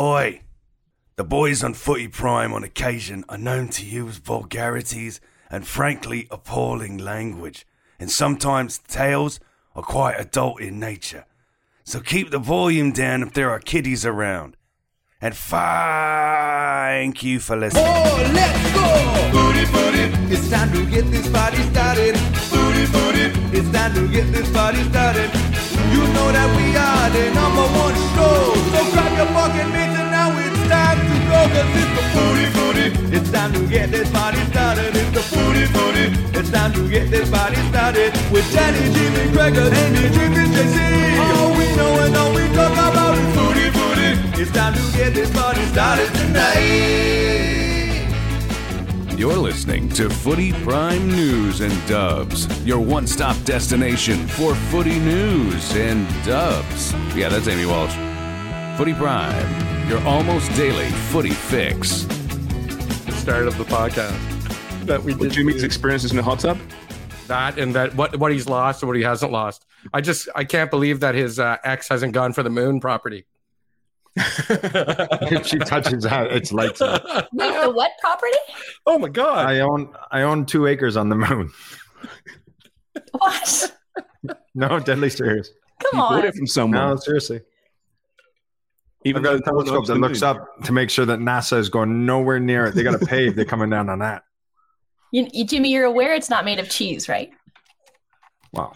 Oi! The boys on Footy Prime on occasion are known to use vulgarities and frankly appalling language, and sometimes tales are quite adult in nature. So keep the volume down if there are kiddies around. And thank you for listening. Oh, let's go! Booty, booty. It's time to get this party started. Booty, booty. It's time to get this party started. You know that we are the number one show. So grab your fucking Cause it's the booty, booty. It's time to get this party started. It's the booty, booty. It's time to get this party started. With Danny, Jimmy, Gregor, Amy, Jimmy, JC. All we know and all we talk about is booty, booty. It's time to get this party started tonight. You're listening to Footy Prime News and Dubs, your one stop destination for footy news and dubs. Yeah, that's Amy Walsh. Footy Prime, your almost daily footy fix. the start of the podcast that we did. Jimmy's experiences in the hot tub. that and that what what he's lost and what he hasn't lost. I just I can't believe that his uh, ex hasn't gone for the moon property. if she touches that, it's lights out. Wait, the what property? Oh my god! I own I own two acres on the moon. What? No, deadly serious. Come You bought on. it from someone. No, seriously. Even I've got a though no one telescope that looks up to make sure that NASA is going nowhere near it. They got a pave. They're coming down on that. You, you, Jimmy, you're aware it's not made of cheese, right? Wow.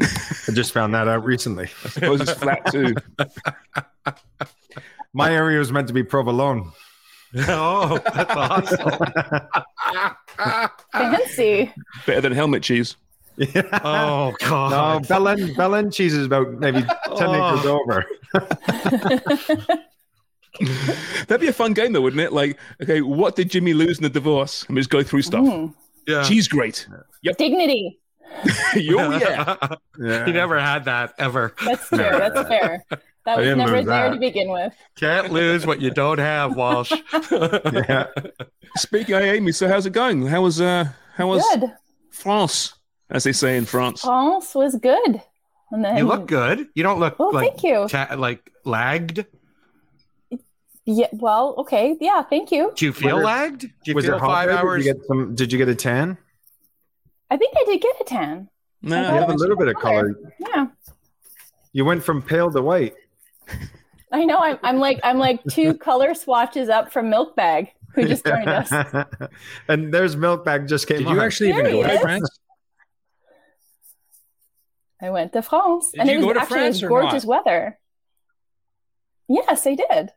I just found that out recently. I suppose it's flat too. My area was meant to be provolone. oh, that's awesome. Fancy. Better than helmet cheese. Yeah. Oh No, god. Belen Belen cheese is about maybe ten Oh. acres over. That'd be a fun game, though, wouldn't it? Like, okay, what did Jimmy lose in the divorce? And we just go through stuff. Mm. Yeah. Cheese great. Dignity. Yo, yeah. Yeah. he never had that ever. That's true. That's fair. That was didn't never there that. to begin with. Can't lose what you don't have, Walsh. Yeah. Speaking of Amy, so how's it going? How was uh how was Good. France, as they say in France? France was good. And then You look good. You don't look Well, like thank you. ta- like lagged. Yeah. Well, okay. Yeah. Thank you. Do you feel Was lagged? Do you Was feel it hot five hours? Did you get some? Did you get a tan? I think I did get a tan. No, You have a little bit of color. color. Yeah. You went from pale to white. I know. I'm, I'm like I'm like two color swatches up from Milk Bag, who just joined us. and there's milk bag just came. Did you on. actually even go to. France? I went to France, Did and you it was go to actually France or gorgeous not? weather. Yes, I did.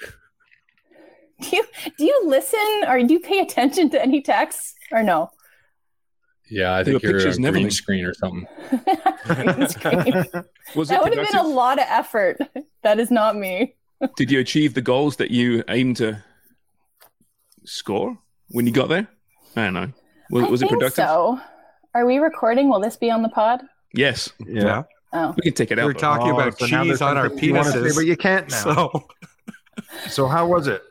Do you do you listen or do you pay attention to any texts or no? Yeah, I There were think you're pictures a and green everything. screen or something. Green screen. Was that would have been a lot of effort. That is not me. Did you achieve the goals that you aimed to score when you got there? I don't know. Was, I was it productive? So, are we recording? Will this be on the pod? Yes. Yeah. Oh, We can take it out. We're though. talking Oh, about so cheese on our something you say, penises. but you can't now. So, So how was it?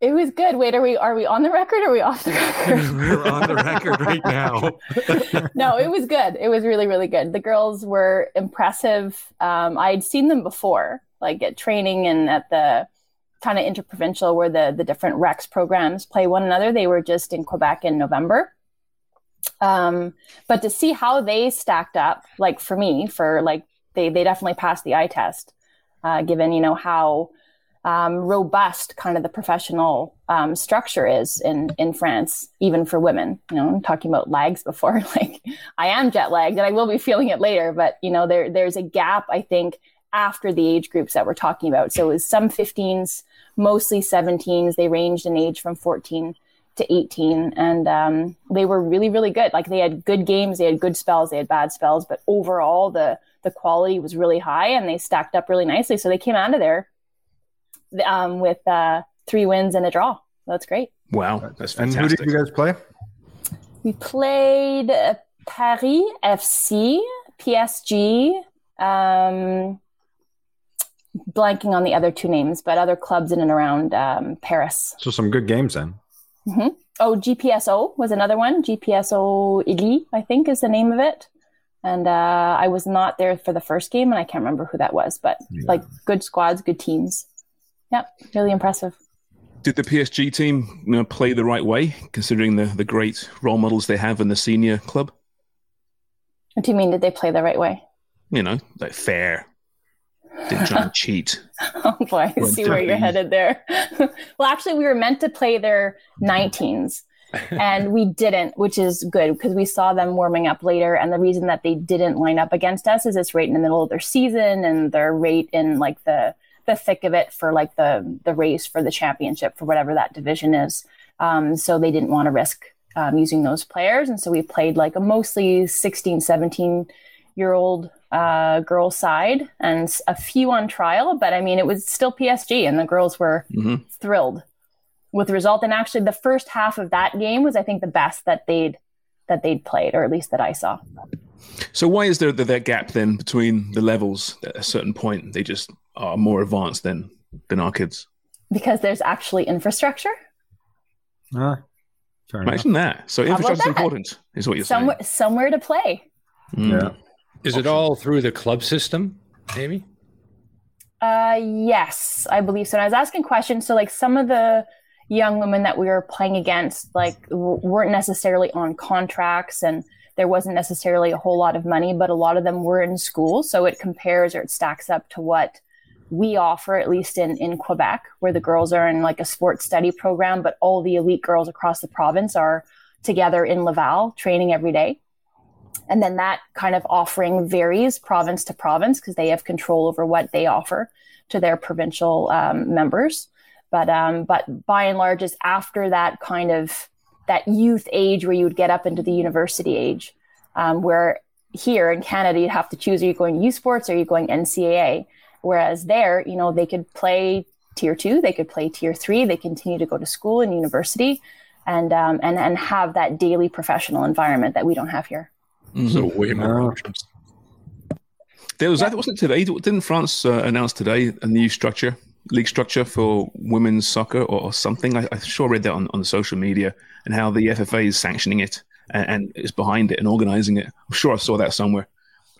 it was good. Wait, are we are we on the record or are we off the record? we're on the record right now. no, it was good. It was really, really good. The girls were impressive. Um, I'd seen them before, like at training and at the kind of interprovincial where the the different Rex programs play one another. They were just in Quebec in November. Um, but to see how they stacked up, like for me, for like they they definitely passed the eye test, uh, given you know how um, robust kind of the professional um, structure is in in France, even for women. You know, I'm talking about lags before, like I am jet lagged and I will be feeling it later, but you know, there there's a gap I think after the age groups that we're talking about. So it was some 15s, mostly 17s. They ranged in age from 14 to 18, and um, they were really really good. Like they had good games, they had good spells, they had bad spells, but overall the the quality was really high and they stacked up really nicely. So they came out of there um, with uh, three wins and a draw. That's great. Wow, that's And fantastic. who did you guys play? We played uh, Paris FC, PSG, um, blanking on the other two names, but other clubs in and around um, Paris. So some good games then. Hmm Oh, GPSO was another one. GPSO Issy, I think, is the name of it. And uh, I was not there for the first game, and I can't remember who that was, but like good squads, good teams. Yep, really impressive. Did the PSG team you know, play the right way, considering the, the great role models they have in the senior club? What do you mean? Did they play the right way? You know, like fair. Didn't try and cheat. Oh boy, I see where you're headed there. well, actually, we were meant to play their 19s, and we didn't, which is good because we saw them warming up later. And the reason that they didn't line up against us is it's right in the middle of their season, and they're right in like the the thick of it for like the the race for the championship for whatever that division is. Um, so they didn't want to risk um, using those players, and so we played like a mostly 16, 17 year old uh, girl side and a few on trial, but I mean, it was still PSG, and the girls were Mhm. thrilled with the result. And actually, the first half of that game was, I think, the best that they'd that they'd played, or at least that I saw. So why is there th- that gap then between the levels? At a certain point, they just are more advanced than than our kids. Because there's actually infrastructure Ah, fair enough. Imagine that. So infrastructure is important, is what you're somewhere somewhere to play. Mm. Yeah. Is it all through the club system, Amy? Uh, yes, I believe so. And I was asking questions. So, like, some of the young women that we were playing against, like, w- weren't necessarily on contracts, and there wasn't necessarily a whole lot of money, but a lot of them were in school. So it compares or it stacks up to what we offer, at least in in Quebec, where the girls are in like a sports study program, but all the elite girls across the province are together in Laval training every day. And then that kind of offering varies province to province because they have control over what they offer to their provincial um, members. But um, but by and large, it's after that kind of that youth age where you would get up into the university age, um, where here in Canada you'd have to choose: are you going U sports or are you going NCAA? Whereas there, you know, they could play tier two, they could play tier three, they continue to go to school and university, and um, and and have that daily professional environment that we don't have here. So way more Oh. options. There was, that wasn't today. Didn't France uh, announce today a new structure, league structure for women's soccer or, or something? I, I sure read that on, on social media and how the FFA is sanctioning it and, and is behind it and organizing it. I'm sure I saw that somewhere.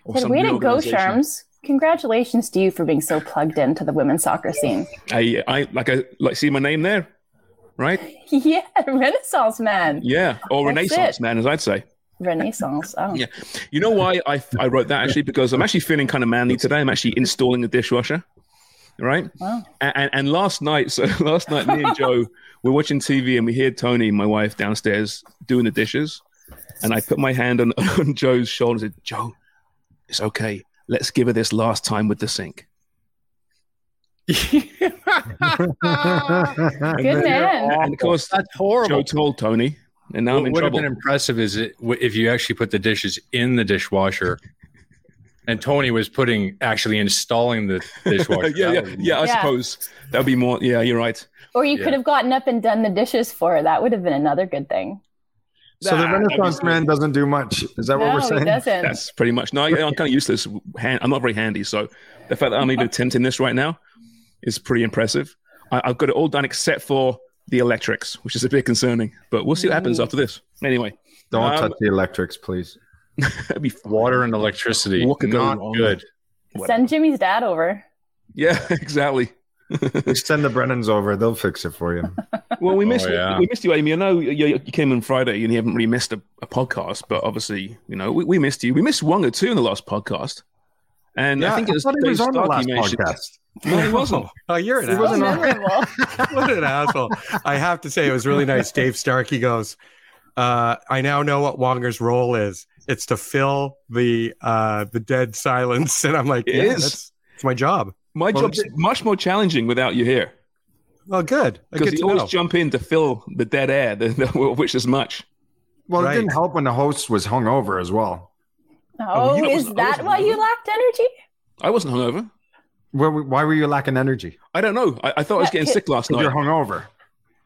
Or Good some way to go, organization. Sharms. Congratulations to you for being so plugged into the women's soccer scene. I, I like I like see my name there, right? yeah, Renaissance man. Yeah, or That's Renaissance it. man, as I'd say. Renaissance. Oh. Yeah. You know why I, I wrote that actually? Because I'm actually feeling kind of manly today. I'm actually installing a dishwasher. Right. Wow. And, and, and last night, so last night, me and Joe were watching TV and we heard Tony, my wife, downstairs doing the dishes. And I put my hand on, on Joe's shoulder and said, Joe, it's okay. Let's give her this last time with the sink. Good man. And of course, That's horrible. Joe told Tony, and now I'm what in would have been impressive is it if you actually put the dishes in the dishwasher, and Tony was putting actually installing the dishwasher. yeah, yeah, be- yeah. I Yeah. suppose that would be more. Yeah, you're right. Or you Yeah. could have gotten up and done the dishes for her. That would have been another good thing. So the Renaissance man doesn't do much. Is that what we're he saying? doesn't. That's pretty much. No, I, I'm kind of useless. Hand, I'm not very handy. So the fact that I'm even attempting this right now is pretty impressive. I, I've got it all done except for the electrics, which is a bit concerning. But we'll see what happens after this. Anyway, Don't Um, touch the electrics, please. that'd be water and electricity. What could go not wrong? good. Send Jimmy's dad over. Yeah, exactly. Just send the Brennans over; they'll fix it for you. Well, we Oh, missed yeah. we missed you, Amy. I know you, you came on Friday and you haven't really missed a, a podcast, but obviously, you know, we, we missed you. We missed Wonga too in the last podcast. And Yeah, I think it was, thought he Dave was on the last podcast. No, he wasn't. Oh, you're an He asshole. wasn't on- what an asshole. I have to say, it was really nice. Dave Starkey goes, uh, I now know what Wonger's role is. It's to fill the uh, the dead silence. And I'm like, It yeah, is. That's, it's my job. My Well, job's much more challenging without you here Well, good. Because get you always know. jump in to fill the dead air, the, the, which is much. Well, Right. it didn't help when the host was hungover as well. Oh, you is that why you lacked energy? I wasn't hungover. Why, why were you lacking energy? I don't know. I, I thought I was getting kid- sick last night. you're hungover.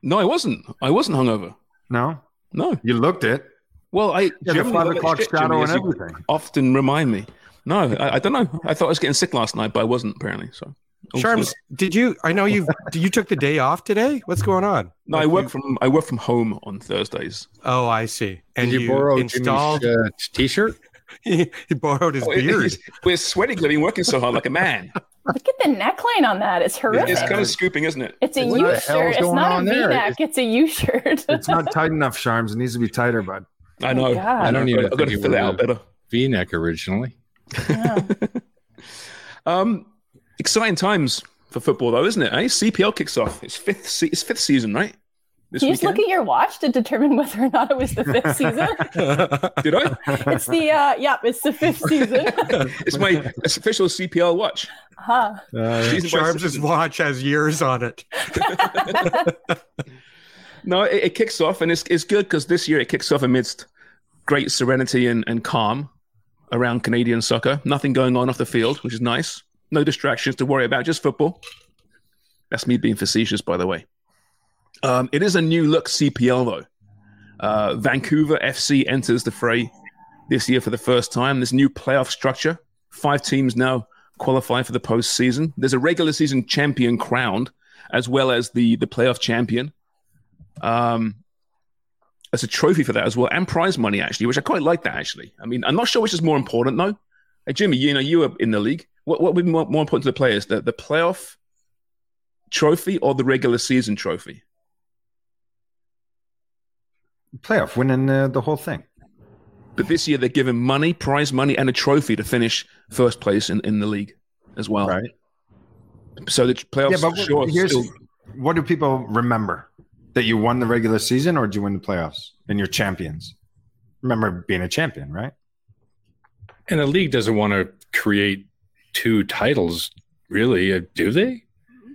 No, I wasn't. I wasn't hungover. No, No. you looked it. Well, I Yeah, the generally five look o'clock shit, shadow Jimmy, and everything. Often remind me. No, I, I don't know. I thought I was getting sick last night, but I wasn't apparently. So, Sharms, did you? I know you. Did you took the day off today? What's going on? No, I Like work you- from I work from home on Thursdays. Oh, I see. And Did you, you, borrow installed. Jimmy's uh, t-shirt? he borrowed his Oh, it- beard. it's- We're sweating. I've been working so hard like a man. Look at the neckline on that. It's horrific. It's kind of scooping, isn't it? It's a What U the hell's shirt. It's going not a on there? V-neck. It's a U shirt. It's not tight enough, Sharms. It needs to be tighter, bud. I know. God. I I don't even I've got to think it fill it out better. V-neck originally. Um, exciting times for football, though, isn't it? Eh? CPL kicks off. It's fifth. Se- it's fifth season, right? This Can you just weekend. look at your watch to determine whether or not it was the fifth season? Did I? it's the uh yeah, it's the fifth season. it's my official CPL watch. huh. Season by Sharms' season. watch has years on it. No, it, it kicks off, and it's it's good because this year it kicks off amidst great serenity and, and calm around Canadian soccer. Nothing going on off the field, which is nice. No distractions to worry about, just football. That's me being facetious, by the way. Um, it is a new look CPL though. Uh, Vancouver FC enters the fray this year for the first time. This new playoff structure. Five teams now qualify for the postseason. There's a regular season champion crowned, as well as the the playoff champion. Um, as a trophy for that as well, and prize money actually, which I quite like that actually. I mean, I'm not sure which is more important though. Hey, Jimmy, you know you were in the league. What what would be more, more important to the players, the the playoff trophy or the regular season trophy? Playoff, winning uh, the whole thing. But this year they're given money, prize money, and a trophy to finish first place in, in the league as well. Right. So the playoffs Yeah, but sure, here's still- what do people remember? That you won the regular season or did you win the playoffs and you're champions? Remember being a champion, right? And the league doesn't want to create two titles, really, uh, do they?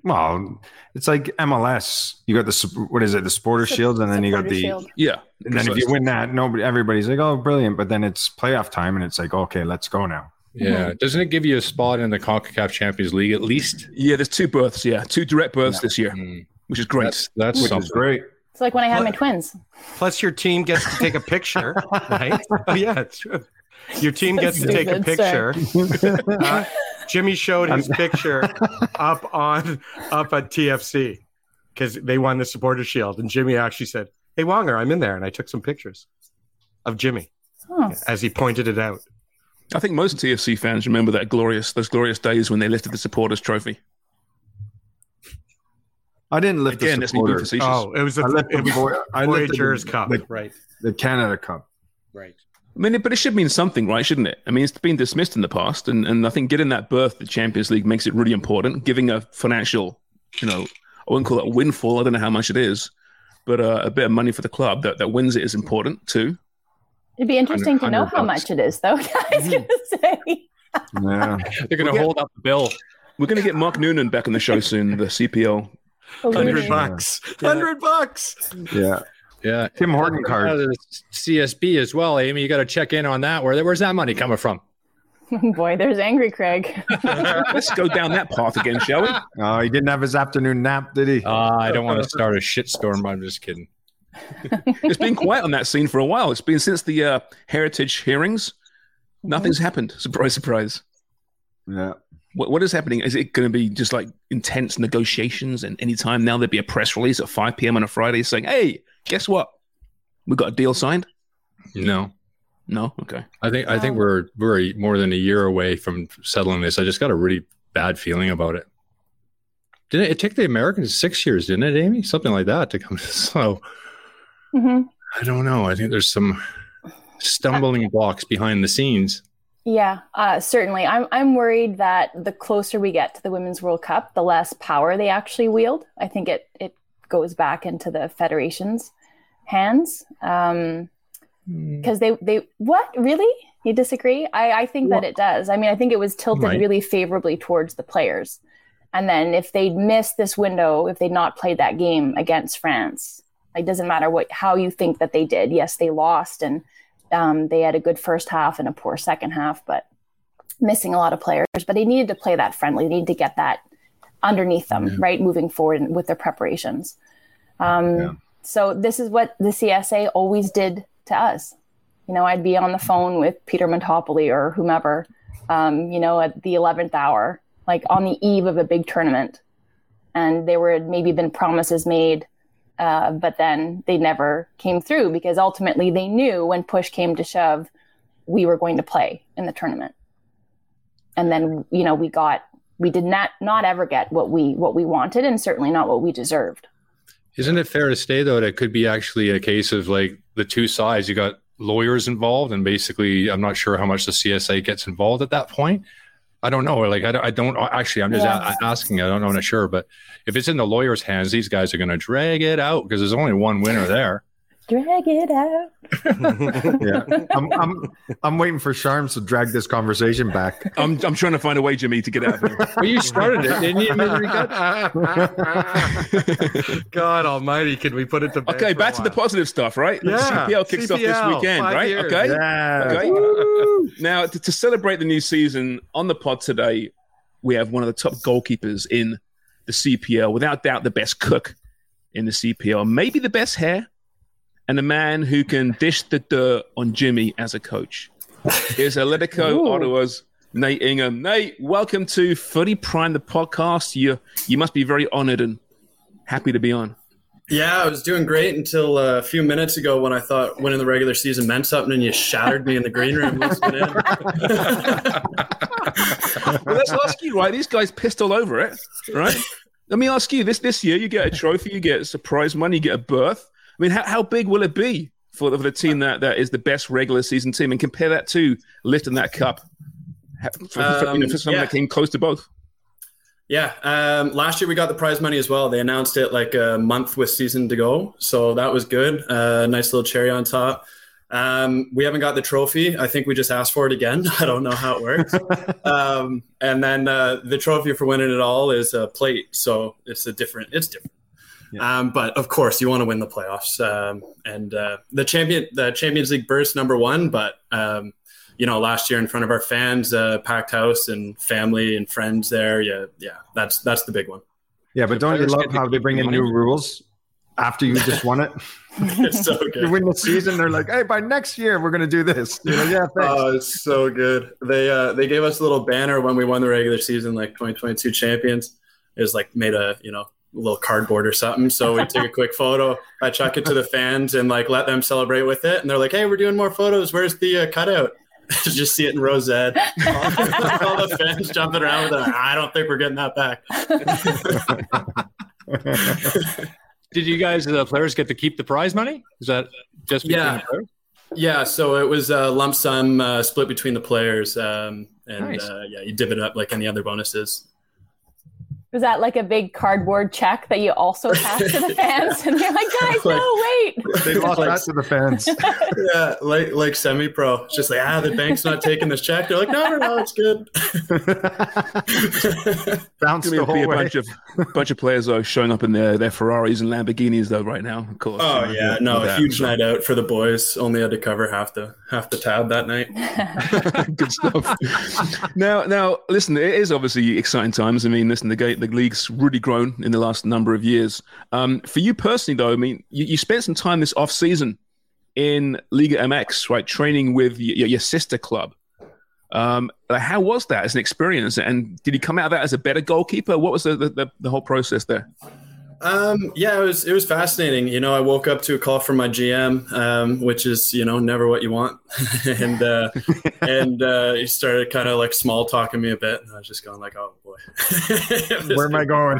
Well, it's like MLS. You got the what is it, the Supporter Shield, and then you got the Shield. yeah. and then if you win that, nobody, everybody's like, oh, brilliant. But then it's playoff time, and it's like, okay, let's go now. Yeah. Doesn't it give you a spot in the CONCACAF Champions League at least? Yeah, there's two berths. Yeah, two direct berths Yeah. this year, Mm, which is great. That's that's Which something. is great. It's like when I had my twins. Plus, your team gets to take a picture, right? Oh, yeah, it's true. Your team gets to take a picture. Uh, Jimmy showed his picture up on up at TFC because they won the supporter shield, and Jimmy actually said, "Hey Wonger, I'm in there," and I took some pictures of Jimmy Oh. as he pointed it out. I think most TFC fans remember that glorious those glorious days when they lifted the supporters trophy. I didn't lift Again, the that's me supporters. facetious. Oh, it was, a, I lifted it was the Voy- I Voyageurs the- Cup, the- right? The Canada Cup. Right. I mean, but it should mean something, right? Shouldn't it? I mean, it's been dismissed in the past, and, and I think getting that berth, the Champions League, makes it really important. Giving a financial, you know, I wouldn't call it a windfall. I don't know how much it is, but uh, a bit of money for the club that, that wins it is important too. It'd be interesting to know 100 how bucks. much it is, though. I was going to say. Yeah. They're going to hold up the bill. We're going to get Mark Noonan back on the show soon, the CPL. Hundred Ballooning. bucks. Hundred bucks. yeah. Yeah. Tim Horton card. the CSB as well, Amy. You got to check in on that. Where where's that money coming from? Boy, there's angry Craig. Let's go down that path again, shall we? Oh, he didn't have his afternoon nap, did he? Uh, I don't want to start a shitstorm. I'm just kidding. It's been quiet on that scene for a while. It's been since the uh, heritage hearings. Nothing's happened. Surprise, surprise. yeah. What, what is happening? Is it going to be just like intense negotiations? And anytime now there'd be a press release at 5 p.m. on a Friday saying, hey, guess what? We got a deal signed? No, No? Okay. I think I think we're we're more than a year away from settling this. I just got a really bad feeling about it. Didn't it, it took the Americans six years, didn't it, Amy? Something like that to come. So hmm I don't know. I think there's some stumbling blocks behind the scenes. Yeah, uh, certainly. I'm I'm worried that the closer we get to the Women's World Cup, the less power they actually wield. I think it it goes back into the federation's hands. Um, because they they what? Really? You disagree? I i think that it does. I mean i think it was tilted Right. really favorably towards the players. And then if they'd missed this window if they'd not played that game against france it doesn't matter what how you think that they did. Yes they lost and um, they had a good first half and a poor second half but missing a lot of players but they needed to play that friendly. They needed to get that underneath them right moving forward with their preparations. Um, so this is what the csa always did to us. You know i'd be on the phone with peter montopoli or whomever um, you know at the 11th hour like on the eve of a big tournament. And there were maybe been promises made uh, but then they never came through because ultimately they knew when push came to shove we were going to play in the tournament. And then you know we got we did not not ever get what we what we wanted and certainly not what we deserved Isn't it fair to say though that it could be actually a case of like the two sides? You got lawyers involved, and basically, I'm not sure how much the CSA gets involved at that point. I don't know. Like I don't, I don't actually. I'm just Yeah. a- asking. I don't know. I'm not sure, but if it's in the lawyers' hands, these guys are going to drag it out because there's only one winner there. Drag it out Yeah, I'm, I'm, I'm waiting for Sharms to drag this conversation back. I'm, I'm trying to find a way, Jimmy, to get out of here. Well, you started it, didn't you, God Almighty, can we put it to bed? Okay, back to the positive stuff, right? Yeah, CPL kicks off this weekend, right? years. Okay. Yeah. Okay. Now, to, to celebrate the new season on the pod today, we have one of the top goalkeepers in the CPL, without doubt, the best cook in the CPL, maybe the best hair, and the man who can dish the dirt on Jimmy as a coach. Is Atletico Ottawa's Nate Ingham. Nate, welcome to Footy Prime, the podcast. You you must be very honored and happy to be on. Yeah, I was doing great until uh, a few minutes ago when I thought winning the regular season meant something, and you shattered me in the green room. listening in. well, let's ask you, right? These guys pissed all over it, right? Let me ask you this: this year, you get a trophy, you get surprise money, you get a berth. I mean, how, how big will it be for the, for the team that, that is the best regular season team, and compare that to lifting that cup for, for, you know, for Um, someone yeah. that came close to both? yeah, um, last year we got the prize money as well. They announced it like a month with season to go, so that was good. Uh, nice little cherry on top. Um, we haven't got the trophy. I think we just asked for it again. I don't know how it works. um, and then uh, the trophy for winning it all is a plate, so it's a different. It's different. Um, but of course, you want to win the playoffs. Um, and uh, the champion, the Champions League burst number one. But um, you know, last year in front of our fans, uh, packed house and family and friends there. Yeah, yeah, that's that's the big one. Yeah, but don't you love how they bring in new rules after you just won it? It's so good. you win the season, they're like, "Hey, by next year we're gonna do this." You're like, "Yeah, thanks." Oh, it's so good. They uh, they gave us a little banner when we won the regular season, like 2022 champions. It was like made a you know little cardboard or something. So we took a quick photo. I chuck it to the fans and like let them celebrate with it. And they're like, "Hey, we're doing more photos. Where's the uh, cutout?" Just see it in Rosette. All, all the fans jumping around with it. I don't think we're getting that back. Did you guys, the players, get to keep the prize money? Is that just between Yeah. the? Yeah, so it was a lump sum uh, split between the players, um, and Nice. uh, yeah, you divvy it up like any other bonuses. Was that like a big cardboard check that you also passed to the fans? And you're like, guys, no, wait. they lost that to the fans. yeah, like like semi pro. It's just like ah, the bank's not taking this check. They're like, no, no, no, it's good. Bounced Going the to be whole a way. bunch of bunch of players though showing up in their, their Ferraris and Lamborghinis though right now. Of course. oh you know, yeah, with no, a that, huge night out for the boys. Only had to cover half the half the tab that night. Good stuff. now, now, listen. It is obviously exciting times. I mean, listen, the, ga- league's really grown in the last number of years. Um, for you personally, though, I mean, you, you spent some time this off season in Liga MX, right, training with your, your sister club. Um, how was that as an experience? And did you come out of that as a better goalkeeper? What was the, the, the whole process there? Um, yeah, it was it was fascinating. You know, I woke up to a call from my GM, um, which is you know never what you want, and uh, and uh, he started kind of like small talking me a bit, and I was just going like, oh boy, Where am I going?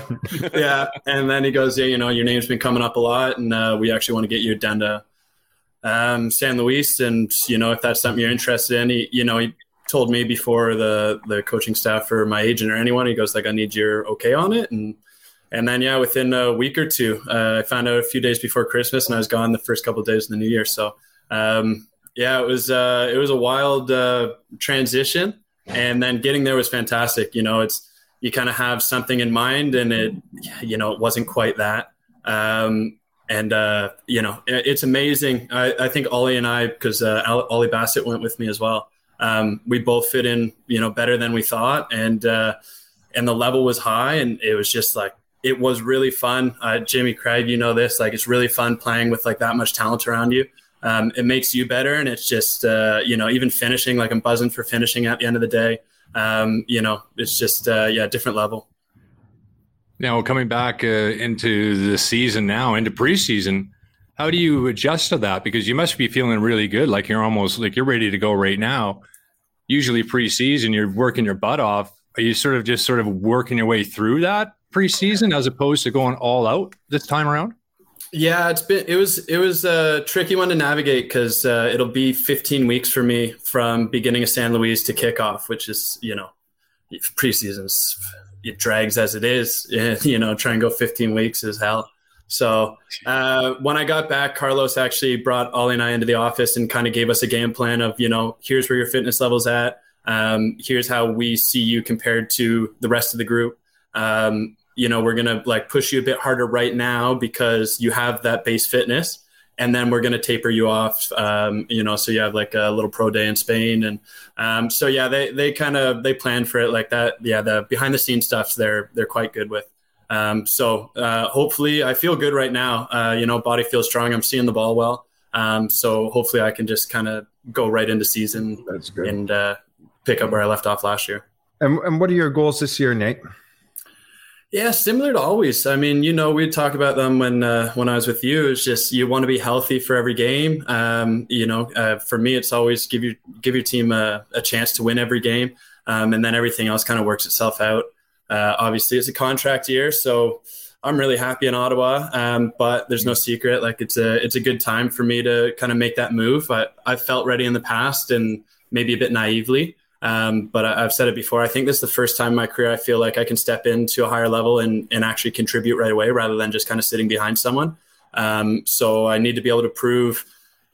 yeah. And then he goes, yeah, you know, your name's been coming up a lot, and uh, we actually want to get you down to um, San Luis, and you know, if that's something you're interested in, he, you know, he told me before the the coaching staff or my agent or anyone. He goes like, "I need your okay on it," and and then yeah, within a week or two, uh, I found out a few days before Christmas, and I was gone the first couple of days of the new year. So um, yeah, it was uh, it was a wild uh, transition, and then getting there was fantastic. You know, it's you kind of have something in mind, and it you know it wasn't quite that. Um, and uh, you know it, it's amazing. I, I, think Ollie and I, because uh, Ollie Bassett went with me as well. Um, we both fit in, you know, better than we thought, and uh, and the level was high, and it was just like it was really fun. Uh, Jimmy Craig, you know this, like it's really fun playing with like that much talent around you. Um, it makes you better, and it's just uh, you know even finishing like I'm buzzing for finishing at the end of the day. Um, you know, it's just uh, yeah, different level. Now, coming back uh, into the season now, into preseason, how do you adjust to that? Because you must be feeling really good, like you're almost like you're ready to go right now. Usually, preseason, you're working your butt off. Are you sort of just sort of working your way through that preseason as opposed to going all out this time around? Yeah, it's been it was it was a tricky one to navigate because uh, it'll be 15 weeks for me from beginning of San Luis to kickoff, which is you know preseason's it drags as it is. You know, try and go 15 weeks is hell. So uh, when I got back, Carlos actually brought Ollie and I into the office and kind of gave us a game plan of, you know, here's where your fitness level's at. Um, here's how we see you compared to the rest of the group. Um, you know, we're gonna like push you a bit harder right now because you have that base fitness and then we're going to taper you off um, you know so you have like a little pro day in spain and um, so yeah they they kind of they plan for it like that. Yeah the behind the scenes stuff they're they're quite good with. Um, so uh, hopefully i feel good right now. Uh, you know body feels strong. I'm seeing the ball well. Um, so hopefully i can just kind of go right into season That's good. and uh, pick up where i left off last year. And, and what are your goals this year nate yeah, similar to always. I mean, you know, we talk about them when uh, when I was with you. It's just you want to be healthy for every game. Um, you know, uh, for me, it's always give your give your team a, a chance to win every game, um, and then everything else kind of works itself out. Uh, obviously, it's a contract year, so I'm really happy in Ottawa. Um, but there's no secret, like it's a it's a good time for me to kind of make that move. I I felt ready in the past, and maybe a bit naively. Um, but I, have said it before. I think this is the first time in my career I feel like I can step into a higher level and, and actually contribute right away rather than just kind of sitting behind someone. Um, so I need to be able to prove,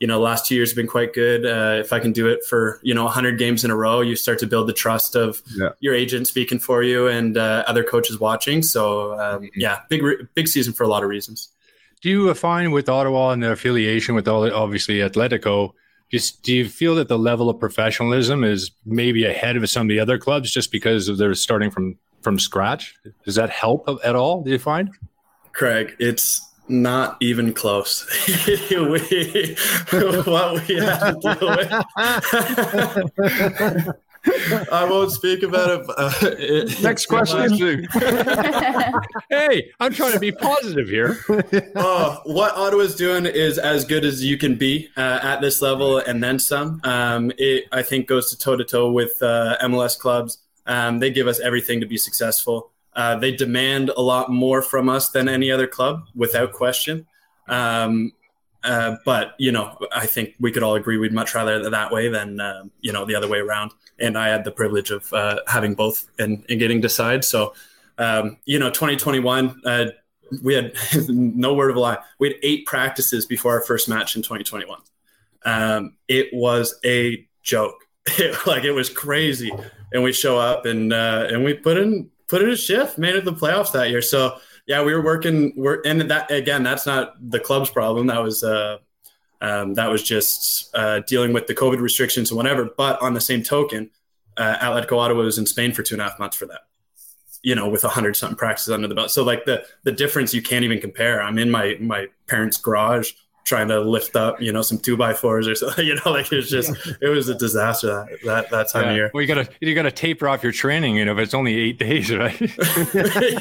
you know, the last two years have been quite good. Uh, if I can do it for, you know, 100 games in a row, you start to build the trust of yeah. your agent speaking for you and uh, other coaches watching. So, um, mm-hmm. yeah, big, big season for a lot of reasons. Do you find with Ottawa and the affiliation with all, obviously Atletico, just do you feel that the level of professionalism is maybe ahead of some of the other clubs just because they're starting from from scratch? Does that help at all? Do you find? Craig, it's not even close. we, what we have to deal with. I won't speak about it. Uh, Next question. hey, I'm trying to be positive here. uh, what Ottawa's doing is as good as you can be uh, at this level and then some. Um, it, I think, goes to toe to toe with uh, MLS clubs. Um, they give us everything to be successful. Uh, they demand a lot more from us than any other club, without question. Um, uh, but you know, I think we could all agree we'd much rather that way than uh, you know the other way around. And I had the privilege of uh, having both and, and getting to decide. So, um, you know, 2021, uh, we had no word of a lie. We had eight practices before our first match in 2021. Um, it was a joke. Like it was crazy. And we show up and uh, and we put in put in a shift, made it the playoffs that year. So yeah, we were working. We're and that again, that's not the club's problem. That was uh, um, that was just uh, dealing with the COVID restrictions and whatever. But on the same token, uh, Atletico Ottawa was in Spain for two and a half months for that. You know, with a hundred something practices under the belt. So like the the difference you can't even compare. I'm in my my parents' garage trying to lift up, you know, some two by fours or something. You know, like it was just it was a disaster that that, that time yeah. of year. Well, you gotta you gotta taper off your training, you know, if it's only eight days, right?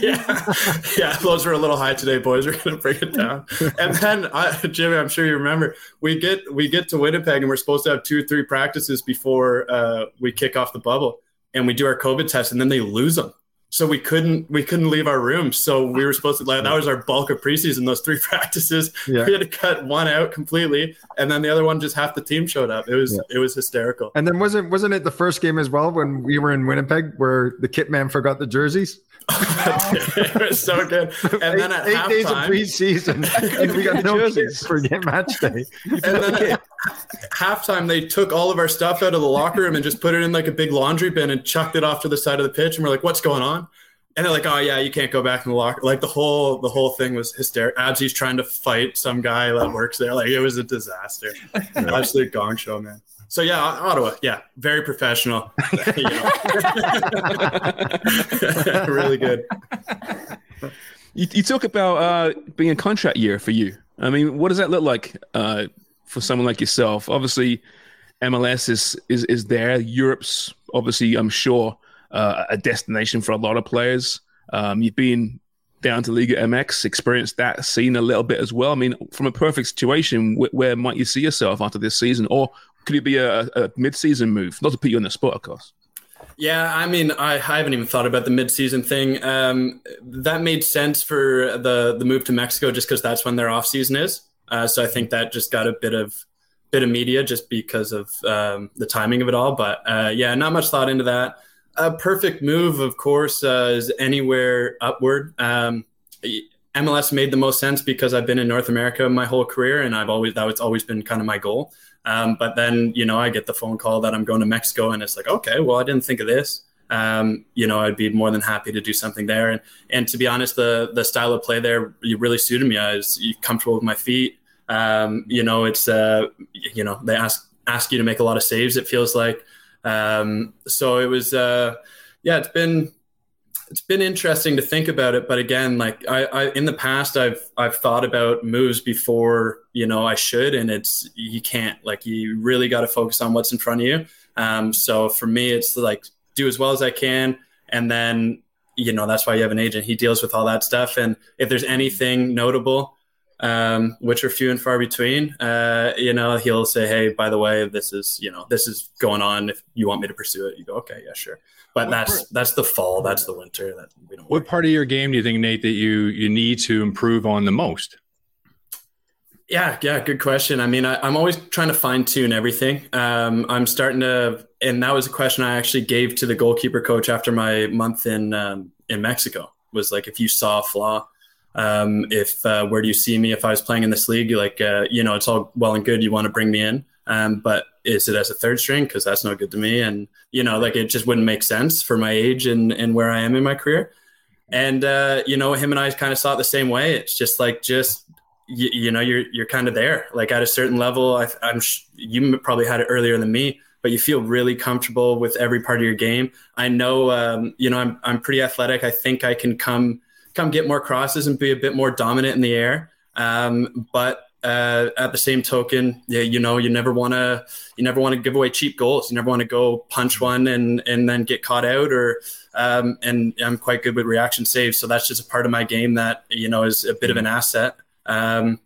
yeah, yeah. Those were a little high today, boys. We're gonna bring it down. And then, I, Jimmy, I'm sure you remember, we get we get to Winnipeg, and we're supposed to have two or three practices before uh, we kick off the bubble, and we do our COVID test, and then they lose them so we couldn't we couldn't leave our room. So we were supposed to like that was our bulk of preseason. Those three practices, Yeah. we had to cut one out completely, and then the other one just half the team showed up. It was it was hysterical. And then wasn't wasn't it the first game as well when we were in Winnipeg where the kit man forgot the jerseys? it was so good. And then at eight days of preseason, we got no kits for game match day. and then at halftime they took all of our stuff out of the locker room and just put it in like a big laundry bin and chucked it off to the side of the pitch and we're like what's going on? And they're like oh yeah you can't go back in the locker like the whole the whole thing was hysterical absy's trying to fight some guy that works there like it was a disaster. Absolute gong show man. So yeah ottawa yeah very professional. Really good. You, you talk about uh, being a contract year for you. I mean, what does that look like uh, for someone like yourself? Obviously, MLS is is is there. Europe's obviously, I'm sure, uh, a destination for a lot of players. Um, you've been down to Liga MX, experienced that scene a little bit as well. I mean, from a perfect situation, wh- where might you see yourself after this season, or could it be a, a mid-season move? Not to put you on the spot, of course. Yeah, I mean, I, I haven't even thought about the midseason thing. Um, that made sense for the the move to Mexico, just because that's when their off season is. Uh, so I think that just got a bit of bit of media just because of um, the timing of it all. But uh, yeah, not much thought into that. A perfect move, of course, uh, is anywhere upward. Um, MLS made the most sense because I've been in North America my whole career, and I've always that was always been kind of my goal. Um, but then, you know, I get the phone call that I'm going to Mexico, and it's like, okay, well, I didn't think of this. Um, you know, I'd be more than happy to do something there. And and to be honest, the the style of play there really suited me. I was comfortable with my feet. Um, you know, it's uh, you know, they ask ask you to make a lot of saves. It feels like. Um, so it was, uh, yeah, it's been it's been interesting to think about it but again like I, I in the past i've i've thought about moves before you know i should and it's you can't like you really got to focus on what's in front of you um so for me it's like do as well as i can and then you know that's why you have an agent he deals with all that stuff and if there's anything notable um, which are few and far between. Uh, you know, he'll say, "Hey, by the way, this is you know this is going on. If you want me to pursue it, you go, okay, yeah, sure." But that's that's the fall, that's the winter. That we don't. What part of your game do you think, Nate, that you you need to improve on the most? Yeah, yeah, good question. I mean, I, I'm always trying to fine tune everything. Um, I'm starting to, and that was a question I actually gave to the goalkeeper coach after my month in um, in Mexico. Was like, if you saw a flaw, um, if uh, where do you see me if I was playing in this league? Like, uh, you know, it's all well and good. You want to bring me in, um, but is it as a third string? Because that's no good to me. And you know, like it just wouldn't make sense for my age and and where I am in my career. And uh, you know, him and I kind of saw it the same way. It's just like just you, you know, you're you're kind of there. Like at a certain level, I, I'm sh- you probably had it earlier than me but you feel really comfortable with every part of your game. I know, um, you know, I'm, I'm pretty athletic. I think I can come, come get more crosses and be a bit more dominant in the air. Um, but uh, at the same token, yeah, you know, you never want to, you never want to give away cheap goals. You never want to go punch one and and then get caught out. Or um, and I'm quite good with reaction saves, so that's just a part of my game that you know is a bit of an asset. Um,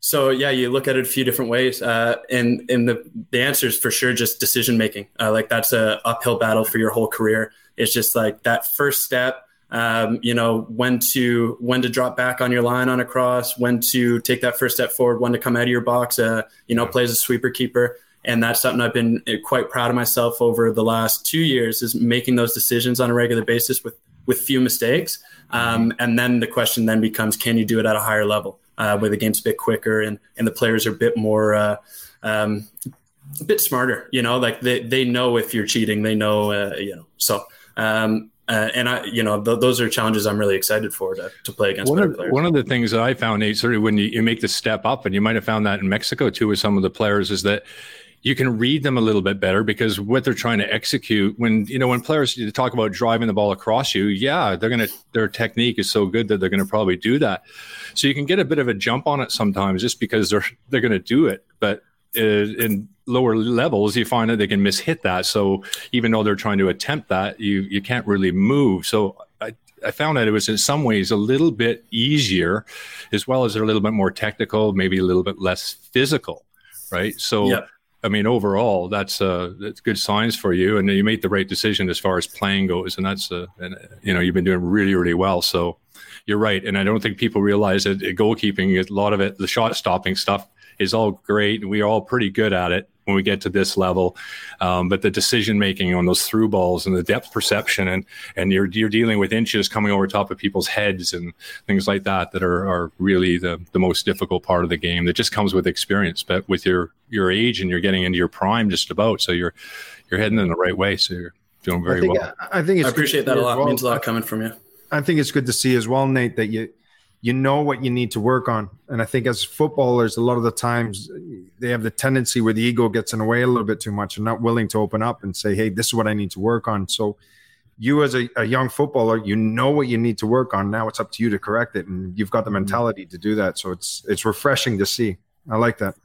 so yeah, you look at it a few different ways, uh, and and the the answer is for sure just decision making. Uh, like that's a uphill battle for your whole career. It's just like that first step. Um, you know when to when to drop back on your line on a cross, when to take that first step forward, when to come out of your box. Uh, you know, play as a sweeper keeper, and that's something I've been uh, quite proud of myself over the last two years is making those decisions on a regular basis with with few mistakes. Um, and then the question then becomes, can you do it at a higher level? uh, where the game's a bit quicker and and the players are a bit more uh, um, a bit smarter. You know, like they they know if you're cheating, they know. Uh, you know, so. Um, uh, and I, you know, th- those are challenges I'm really excited for to, to play against one of, players. One of the things that I found, Nate, sort of when you, you make the step up, and you might have found that in Mexico too with some of the players, is that you can read them a little bit better because what they're trying to execute when you know when players talk about driving the ball across you yeah they're gonna their technique is so good that they're gonna probably do that so you can get a bit of a jump on it sometimes just because they're they're gonna do it but in lower levels you find that they can mishit that. So even though they're trying to attempt that you you can't really move. So I, I found that it was in some ways a little bit easier as well as they're a little bit more technical maybe a little bit less physical right? So. I mean, overall, that's uh, that's good signs for you, and you made the right decision as far as playing goes, and that's uh, and you know you've been doing really really well. So you're right, and I don't think people realize that goalkeeping, a lot of it, the shot stopping stuff is all great. We're all pretty good at it when we get to this level, um, but the decision making on those through balls and the depth perception, and and you're you're dealing with inches coming over top of people's heads and things like that that are are really the the most difficult part of the game. That just comes with experience, but with your your age and you're getting into your prime just about, so you're you're heading in the right way. So you're doing very I think, well. I think it's I appreciate that a lot. well. It means a lot coming from you. I think it's good to see as well, Nate, that you you know what you need to work on. And I think as footballers, a lot of the times they have the tendency where the ego gets in the way a little bit too much and not willing to open up and say, "Hey, this is what I need to work on." So you as a, a young footballer, you know what you need to work on. Now it's up to you to correct it, and you've got the mentality to do that. So it's it's refreshing to see. I like that.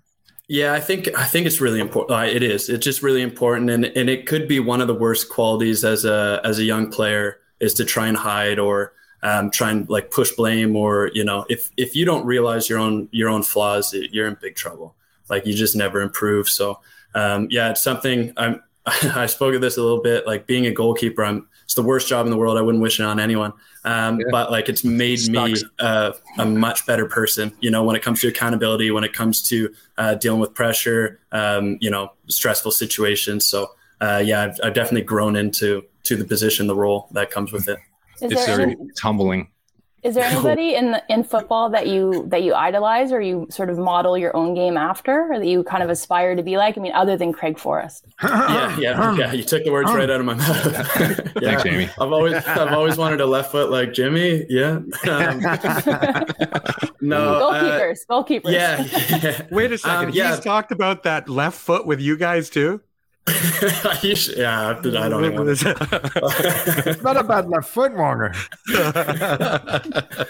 Yeah, I think I think it's really important. Uh, it is. It's just really important, and and it could be one of the worst qualities as a as a young player is to try and hide or um, try and like push blame or you know if if you don't realize your own your own flaws, you're in big trouble. Like you just never improve. So um, yeah, it's something I'm. I spoke of this a little bit. Like being a goalkeeper, I'm. It's the worst job in the world. I wouldn't wish it on anyone. Um, But like, it's made me uh, a much better person. You know, when it comes to accountability, when it comes to uh, dealing with pressure, um, you know, stressful situations. So uh, yeah, I've, I've definitely grown into to the position, the role that comes with it. Is It's there very any, it's humbling. is there anybody in the, in football that you that you idolize or you sort of model your own game after, or that you kind of aspire to be like? I mean, other than Craig Forrest. yeah, yeah, yeah. You took the words right out of my mouth. yeah. Thanks, Amy. I've always, I've always wanted a left foot like Jimmy. Yeah. Um, no. uh, goalkeepers, goalkeepers. yeah. Wait a second. Um, yeah. He's talked about that left foot with you guys too. You should- yeah. I don't even. want to- It's not about bad left foot, Monger.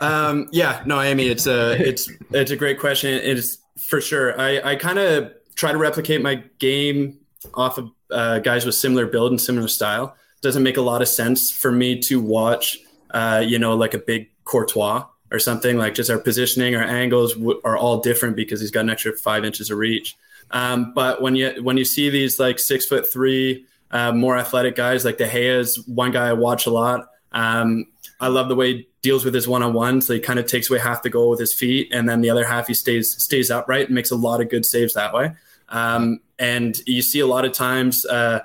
um, yeah, no, Amy, it's a it's it's a great question. It's for sure. I I kind of try to replicate my game off of uh, guys with similar build and similar style. Doesn't make a lot of sense for me to watch, uh, you know, like a big Courtois or something. Like just our positioning, our angles w- are all different because he's got an extra five inches of reach. Um, but when you when you see these like six foot three, uh, more athletic guys like De Gea is one guy I watch a lot. Um, I love the way he deals with his one on one. So he kind of takes away half the goal with his feet, and then the other half he stays stays upright and makes a lot of good saves that way. Um, and you see a lot of times. Uh,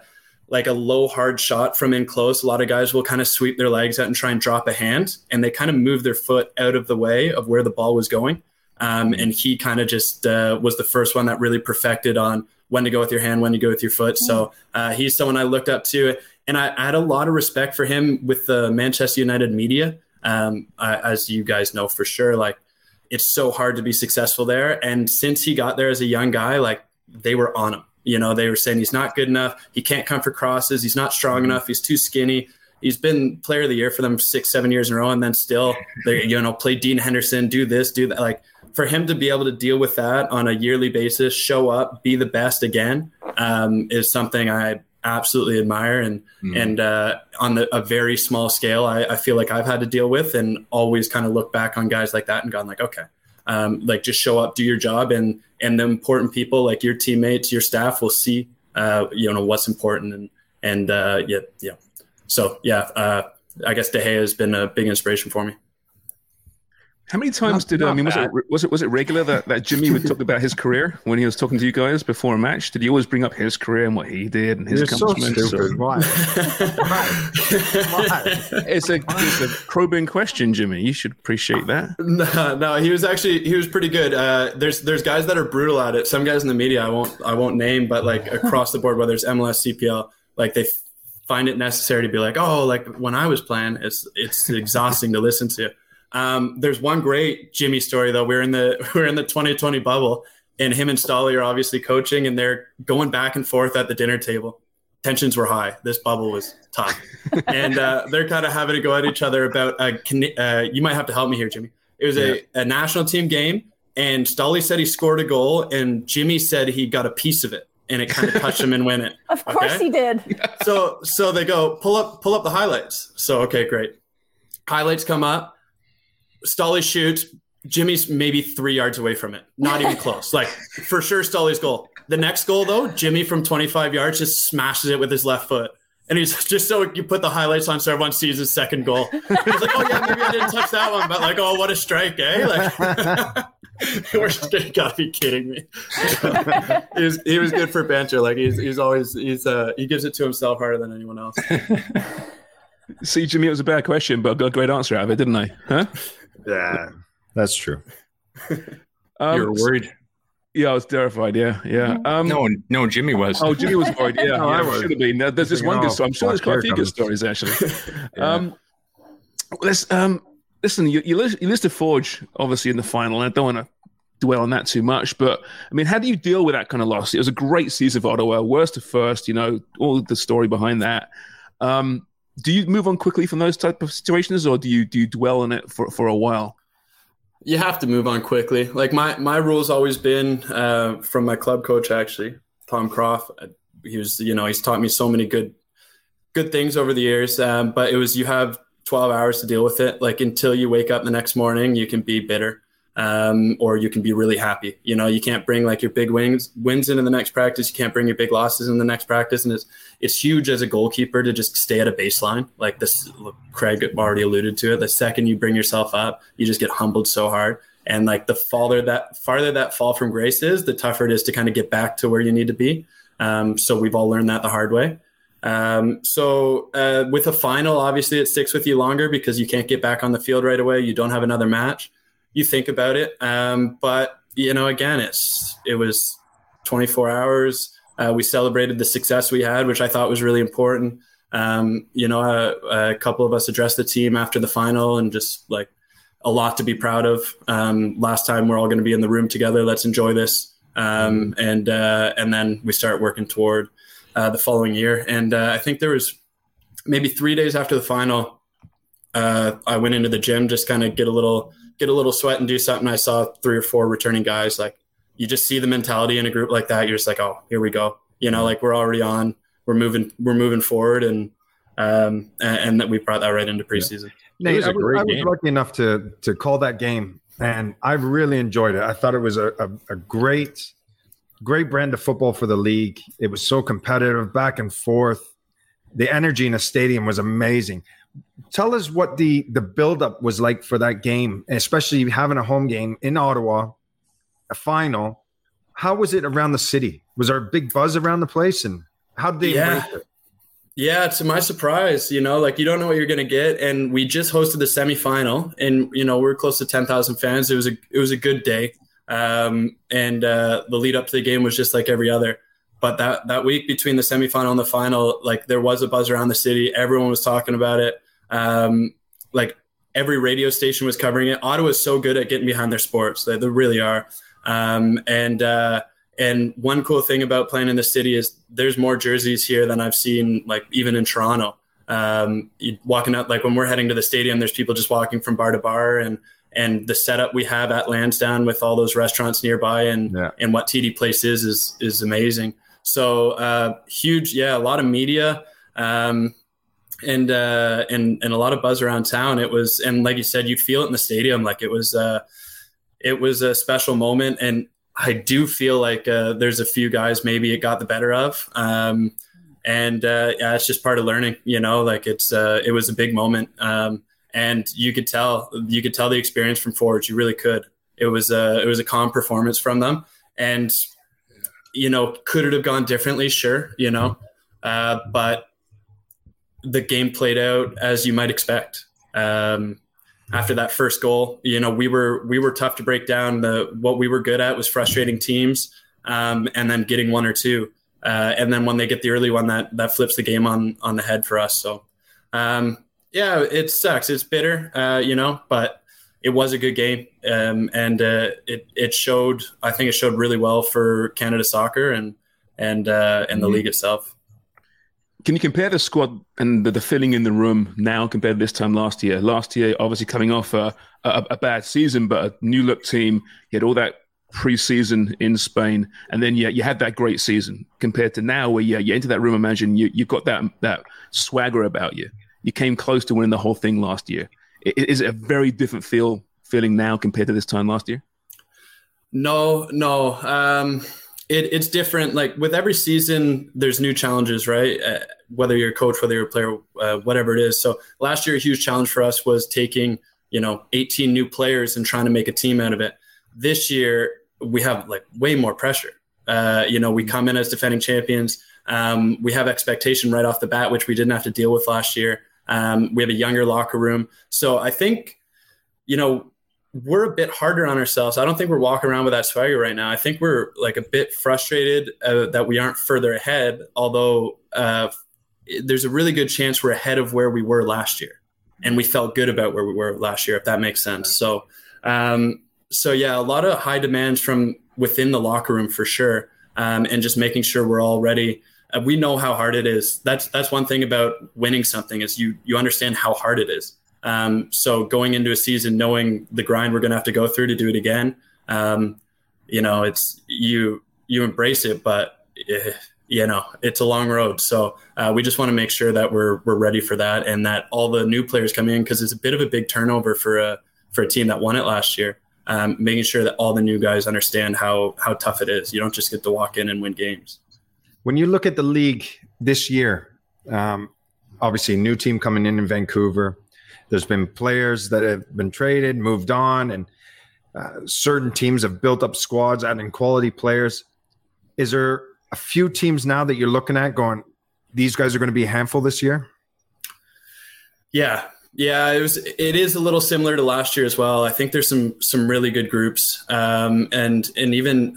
like a low hard shot from in close, a lot of guys will kind of sweep their legs out and try and drop a hand, and they kind of move their foot out of the way of where the ball was going. Um, and he kind of just uh, was the first one that really perfected on when to go with your hand, when to go with your foot. So uh, he's someone I looked up to, and I, I had a lot of respect for him with the Manchester United media. Um, I, as you guys know for sure, like it's so hard to be successful there. And since he got there as a young guy, like they were on him. You know, they were saying he's not good enough. He can't come for crosses. He's not strong enough. He's too skinny. He's been player of the year for them six, seven years in a row, and then still, they you know, play Dean Henderson, do this, do that. Like for him to be able to deal with that on a yearly basis, show up, be the best again, um, is something I absolutely admire. And and uh, on the, a very small scale, I, I feel like I've had to deal with, and always kind of look back on guys like that and gone like, okay, um, like just show up, do your job, and and the important people like your teammates, your staff will see, uh, you know, what's important, and and uh, yeah, yeah. So yeah, uh, I guess De Gea has been a big inspiration for me. How many times did I mean was it was it was it regular that, that Jimmy would talk about his career when he was talking to you guys before a match? Did he always bring up his career and what he did and his You're so accomplishments? stupid. or- Why? Why? It's a it's a probing question, Jimmy. You should appreciate that. No, no, he was actually he was pretty good. Uh, there's there's guys that are brutal at it. Some guys in the media I won't I won't name, but like across the board, whether it's MLS, CPL, like they f- find it necessary to be like, oh, like when I was playing, it's it's exhausting to listen to. Um, there's one great Jimmy story though. We're in the we're in the 2020 bubble, and him and Stolly are obviously coaching, and they're going back and forth at the dinner table. Tensions were high. This bubble was tough, and uh, they're kind of having to go at each other about. Uh, Can- uh, you might have to help me here, Jimmy. It was a, a national team game, and Stolly said he scored a goal, and Jimmy said he got a piece of it, and it kind of touched him and win it. Of course Okay. he did. So so they go pull up pull up the highlights. So okay, great. Highlights come up. Stolly shoots, Jimmy's maybe three yards away from it, not even close. Like for sure, Stolly's goal. The next goal though, Jimmy from 25 yards just smashes it with his left foot. And he's just so you put the highlights on so everyone sees his second goal. He's like, oh yeah, maybe I didn't touch that one, but like, oh, what a strike, eh? Like, we're just you gotta be kidding me. he was he was good for banter. Like he's he's always he's uh he gives it to himself harder than anyone else. See, Jimmy, it was a bad question, but I got a great answer out of it, didn't I? Huh? Yeah, that's true. Um, you were worried. Yeah, I was terrified. Yeah, yeah. Um, no, no, Jimmy was. Oh, Jimmy was worried. Yeah, No, I yeah was. should have been. There- There's this one good story. I'm sure there's quite a few good stories actually. Um, let's um, listen. You, you, list, you listed Forge obviously in the final, and I don't want to dwell on that too much. But I mean, how do you deal with that kind of loss? It was a great season for Ottawa, worst to first. You know, all the story behind that. Um, do you move on quickly from those type of situations, or do you do you dwell on it for for a while? you have to move on quickly. Like my my rule's always been uh, from my club coach actually, Tom Croft. He was you know he's taught me so many good good things over the years. Um, but it was you have 12 hours to deal with it. Like until you wake up the next morning, you can be bitter. Um, or you can be really happy. You know, you can't bring like your big wins wins into the next practice. You can't bring your big losses in the next practice, and it's it's huge as a goalkeeper to just stay at a baseline. Like this, Craig already alluded to it. The second you bring yourself up, you just get humbled so hard. And like the farther that farther that fall from grace is, the tougher it is to kind of get back to where you need to be. Um, so we've all learned that the hard way. Um, so uh, with a final, obviously it sticks with you longer because you can't get back on the field right away. You don't have another match. You think about it, um, but you know, again, it's it was 24 hours. Uh, we celebrated the success we had, which I thought was really important. Um, you know, a, a couple of us addressed the team after the final and just like a lot to be proud of. Um, last time we're all going to be in the room together. Let's enjoy this. Um, and uh, and then we start working toward uh, the following year. And uh, I think there was maybe three days after the final, uh, I went into the gym just kind of get a little get a little sweat and do something. I saw three or four returning guys. Like you just see the mentality in a group like that. You're just like, oh, here we go. You know, like we're already on. We're moving. We're moving forward, and um, and, and that we brought that right into preseason. Nate, was a I, was, I was lucky enough to to call that game, and I really enjoyed it. I thought it was a, a, a great, great brand of football for the league. It was so competitive, back and forth. The energy in the stadium was amazing. Tell us what the the buildup was like for that game, especially having a home game in Ottawa, a final. How was it around the city? Was there a big buzz around the place, and how did they Yeah. embrace it? Yeah, to my surprise, you know, like you don't know what you're gonna get, and we just hosted the semifinal, and you know we're close to ten thousand fans. It was a it was a good day, um, and uh, the lead up to the game was just like every other. But that that week between the semifinal and the final, like there was a buzz around the city. Everyone was talking about it. Um, like every radio station was covering it. Ottawa is so good at getting behind their sports; they, they really are. Um, and uh, and one cool thing about playing in the city is there's more jerseys here than I've seen, like even in Toronto. Um, you, walking out, like when we're heading to the stadium, there's people just walking from bar to bar, and and the setup we have at Lansdowne with all those restaurants nearby, and Yeah. and what TD Place is is is amazing. So uh, huge, yeah, a lot of media. Um, and uh, and and a lot of buzz around town. It was, and like you said, you feel it in the stadium. Like it was, uh, it was a special moment. And I do feel like uh, there's a few guys maybe it got the better of. Um, and uh, yeah, it's just part of learning. You know, like it's uh, it was a big moment. Um, and you could tell you could tell the experience from Forge. You really could. It was a it was a calm performance from them. And you know, could it have gone differently? Sure, you know, uh, but the game played out as you might expect. Um, after that first goal, you know, we were we were tough to break down. The what we were good at was frustrating teams, um, and then getting one or two. Uh, and then when they get the early one, that that flips the game on on the head for us. So, um, yeah, it sucks. It's bitter, uh, you know, but it was a good game, um, and uh, it it showed. I think it showed really well for Canada soccer and and uh, and the Mhm. league itself. Can you compare the squad and the, the feeling in the room now compared to this time last year? Last year, obviously coming off a, a, a bad season, but a new look team. You had all that preseason in Spain, and then yeah, you had that great season. Compared to now, where yeah, you enter that room, imagine you you've got that that swagger about you. You came close to winning the whole thing last year. Is it a very different feel feeling now compared to this time last year? No, no. Um, it, it's different. Like with every season, there's new challenges, right? Uh, whether you're a coach, whether you're a player, uh, whatever it is. So last year, a huge challenge for us was taking, you know, 18 new players and trying to make a team out of it. This year, we have like way more pressure. Uh, you know, we come in as defending champions. Um, we have expectation right off the bat, which we didn't have to deal with last year. Um, we have a younger locker room. So I think, you know, we're a bit harder on ourselves. I don't think we're walking around with that swagger right now. I think we're like a bit frustrated uh, that we aren't further ahead, although uh, there's a really good chance we're ahead of where we were last year. And we felt good about where we were last year, if that makes sense. So, um, so yeah, a lot of high demands from within the locker room for sure, um, and just making sure we're all ready. Uh, we know how hard it is. That's that's one thing about winning something is you you understand how hard it is. Um, so going into a season knowing the grind we're going to have to go through to do it again, um, you know, it's you you embrace it, but eh, you know it's a long road. So uh, we just want to make sure that we're we're ready for that, and that all the new players come in because it's a bit of a big turnover for a for a team that won it last year. Um, making sure that all the new guys understand how how tough it is. You don't just get to walk in and win games. When you look at the league this year, um, obviously new team coming in in Vancouver. There's been players that have been traded, moved on, and uh, certain teams have built up squads, adding quality players. Is there a few teams now that you're looking at going, these guys are going to be a handful this year? Yeah, yeah, it was. It is a little similar to last year as well. I think there's some some really good groups, um, and and even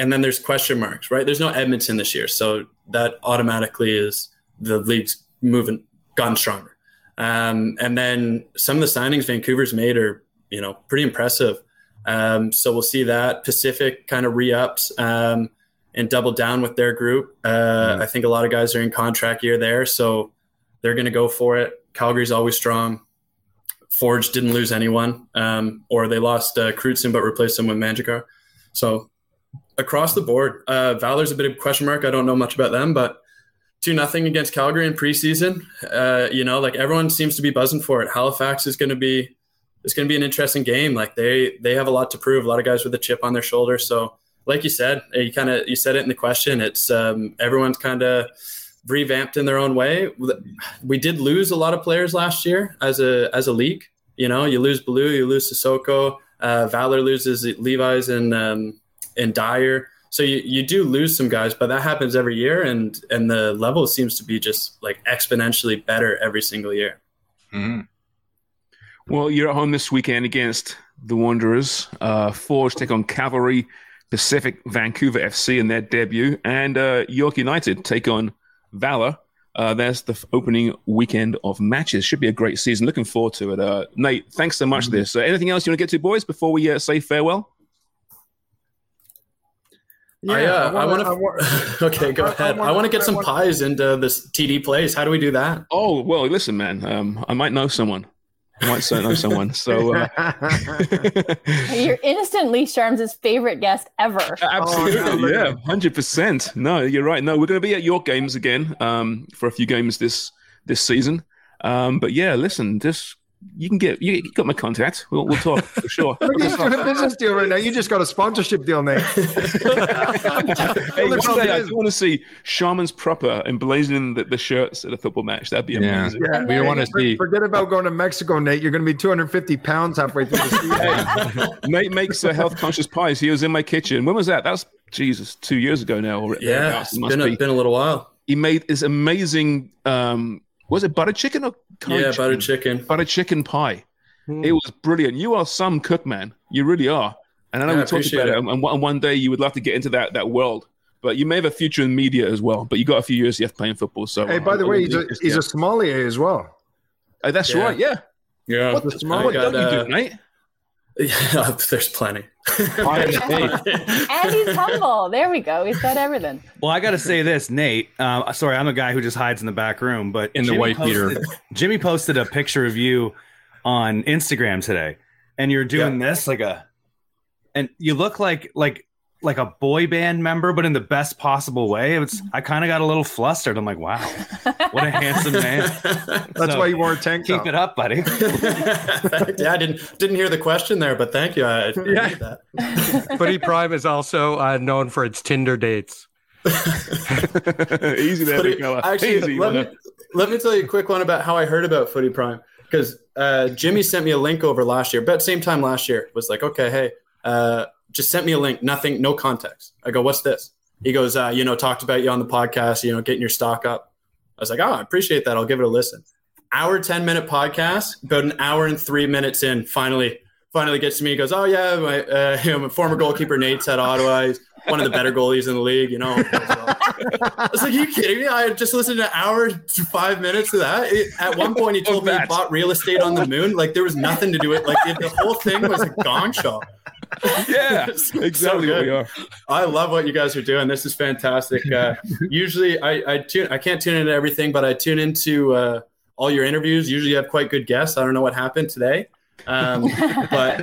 and then there's question marks, right? There's no Edmonton this year, so that automatically is the league's moving gotten stronger. Um, and then some of the signings Vancouver's made are, you know, pretty impressive. Um, so we'll see that Pacific kind of re-ups um, and double down with their group. Uh, mm-hmm. I think a lot of guys are in contract year there, so they're going to go for it. Calgary's always strong. Forge didn't lose anyone, um, or they lost uh, Krutzen but replaced him with Manjrekar. So across the board, uh, Valor's a bit of a question mark. I don't know much about them, but two nothing against Calgary in preseason. Uh, you know, like everyone seems to be buzzing for it. Halifax is going to be it's going to be an interesting game. Like they they have a lot to prove. A lot of guys with a chip on their shoulder. So, like you said, you kind of you said it in the question. It's um, everyone's kind of revamped in their own way. We did lose a lot of players last year as a as a league. You know, you lose Ballou, you lose Sissoko. Uh, Valor loses Levi's and um, and Dyer so you, you do lose some guys, but that happens every year, and and the level seems to be just like exponentially better every single year. Mm-hmm. Well, you're at home this weekend against the Wanderers. Uh, Forge take on Cavalry, Pacific Vancouver FC in their debut, and uh, York United take on Valor. Uh, there's the opening weekend of matches. Should be a great season. Looking forward to it. Uh, Nate, thanks so much mm-hmm. for this. Uh, anything else you want to get to, boys, before we uh, say farewell? Yeah, I, uh, I want to. okay, go I, ahead. I, I want to get some wanna, pies into this TD place. How do we do that? Oh well, listen, man. Um, I might know someone. I might know someone. So uh... you're innocent Lee Sharms' favorite guest ever. Absolutely, oh, yeah, hundred percent. No, you're right. No, we're going to be at York games again um, for a few games this this season. Um, but yeah, listen, just you can get you, got my contact. We'll, we'll talk for sure. Look, he's got a business deal right now. You just got a sponsorship deal, Nate. hey, one day I do want to see Sharman's proper emblazoning the, the shirts at a football match. That'd be amazing. Yeah, yeah we want to see. Forget about going to Mexico, Nate. You're going to be 250 pounds halfway through the season. Nate makes a health conscious pies. He was in my kitchen. When was that? That's Jesus, two years ago now. Yeah, it's been a, be. been a little while. He made this amazing. Um, was it butter chicken or curry yeah, chicken? butter chicken, butter chicken pie. Mm. It was brilliant. You are some cook, man. You really are. And I know yeah, we talked about it, it. And, one day you would love to get into that that world. But you may have a future in media as well. But you got a few years left playing football. So hey, by the way, he's a, he's a sommelier as well. Oh, that's yeah. right. Yeah. Yeah. What the sommelier? Got, uh, you do, mate? Yeah, there's plenty. and he's humble. There we go. He's got everything. Well, I got to say this, Nate. Uh, sorry, I'm a guy who just hides in the back room, but in Jimmy the white posted, Peter, Jimmy posted a picture of you on Instagram today, and you're doing this like a, and you look like like like a boy band member, but in the best possible way. It's I kind of got a little flustered. I'm like, wow, what a handsome man. That's why you wore a tank Keep top. it up, buddy. yeah, I didn't didn't hear the question there, but thank you. I, I appreciate that. Footy Prime is also uh, known for its Tinder dates. Easy there, Footy- big fella. Actually, Easy, let me, let me tell you a quick one about how I heard about Footy Prime because uh, Jimmy sent me a link over last year, but same time last year was like, okay, hey, uh, just sent me a link, nothing, no context. I go, what's this? He goes, uh, you know, talked about you on the podcast, you know, getting your stock up. I was like, oh, I appreciate that. I'll give it a listen. Hour, 10 minute podcast, about an hour and three minutes in, finally, finally gets to me. He goes, oh, yeah, my, uh, you know, my former goalkeeper Nate's at Ottawa. He's one of the better goalies in the league, you know. I was like, Are you kidding me? I just listened to an hour to five minutes of that. It- at one point, he told me he bought real estate on the moon. Like there was nothing to do it. Like it, the whole thing was a gong show. Yeah, So exactly what we are. I love what you guys are doing. This is fantastic. Uh, usually, I I tune. I can't tune into everything, but I tune into uh, all your interviews. Usually, you have quite good guests. I don't know what happened today. Um, but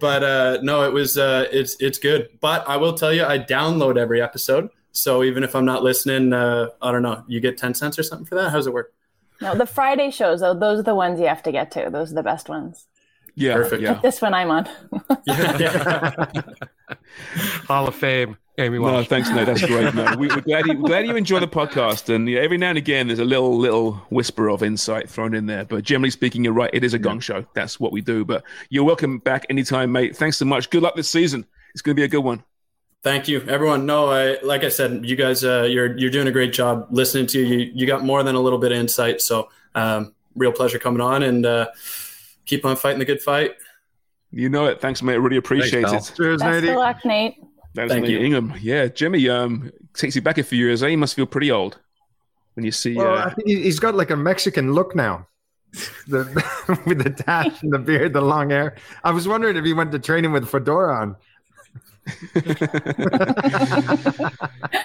but uh, no, it was uh, it's it's good. But I will tell you, I download every episode. So even if I'm not listening, uh, I don't know. You get ten cents or something for that. How's it work? No, the Friday shows, though, those are the ones you have to get to. Those are the best ones. Yeah, Perfect. yeah. Like this one I'm on. Hall of Fame, Amy No, thanks, no, that's great. No, we, we're glad you, we're glad you enjoy the podcast, and yeah, every now and again there's a little little whisper of insight thrown in there. But generally speaking, you're right. It is a gong show. That's what we do. But you're welcome back anytime, mate. Thanks so much. Good luck this season. It's going to be a good one. Thank you, everyone. No, I like I said, you guys, uh, you're you're doing a great job listening to you. You got more than a little bit of insight. So, um, real pleasure coming on and uh, keep on fighting the good fight. You know it. Thanks, mate. I really appreciate Thanks, it. Cheers, Best Nady. of luck, Nate. That's Thank Nate you. Ingham. Yeah, Jimmy. Um, takes you back a few years. Eh? You must feel pretty old when you see. Well, uh, I think he- he's got like a Mexican look now. The, with the dash and the beard, the long hair. I was wondering if he went to training with fedora on.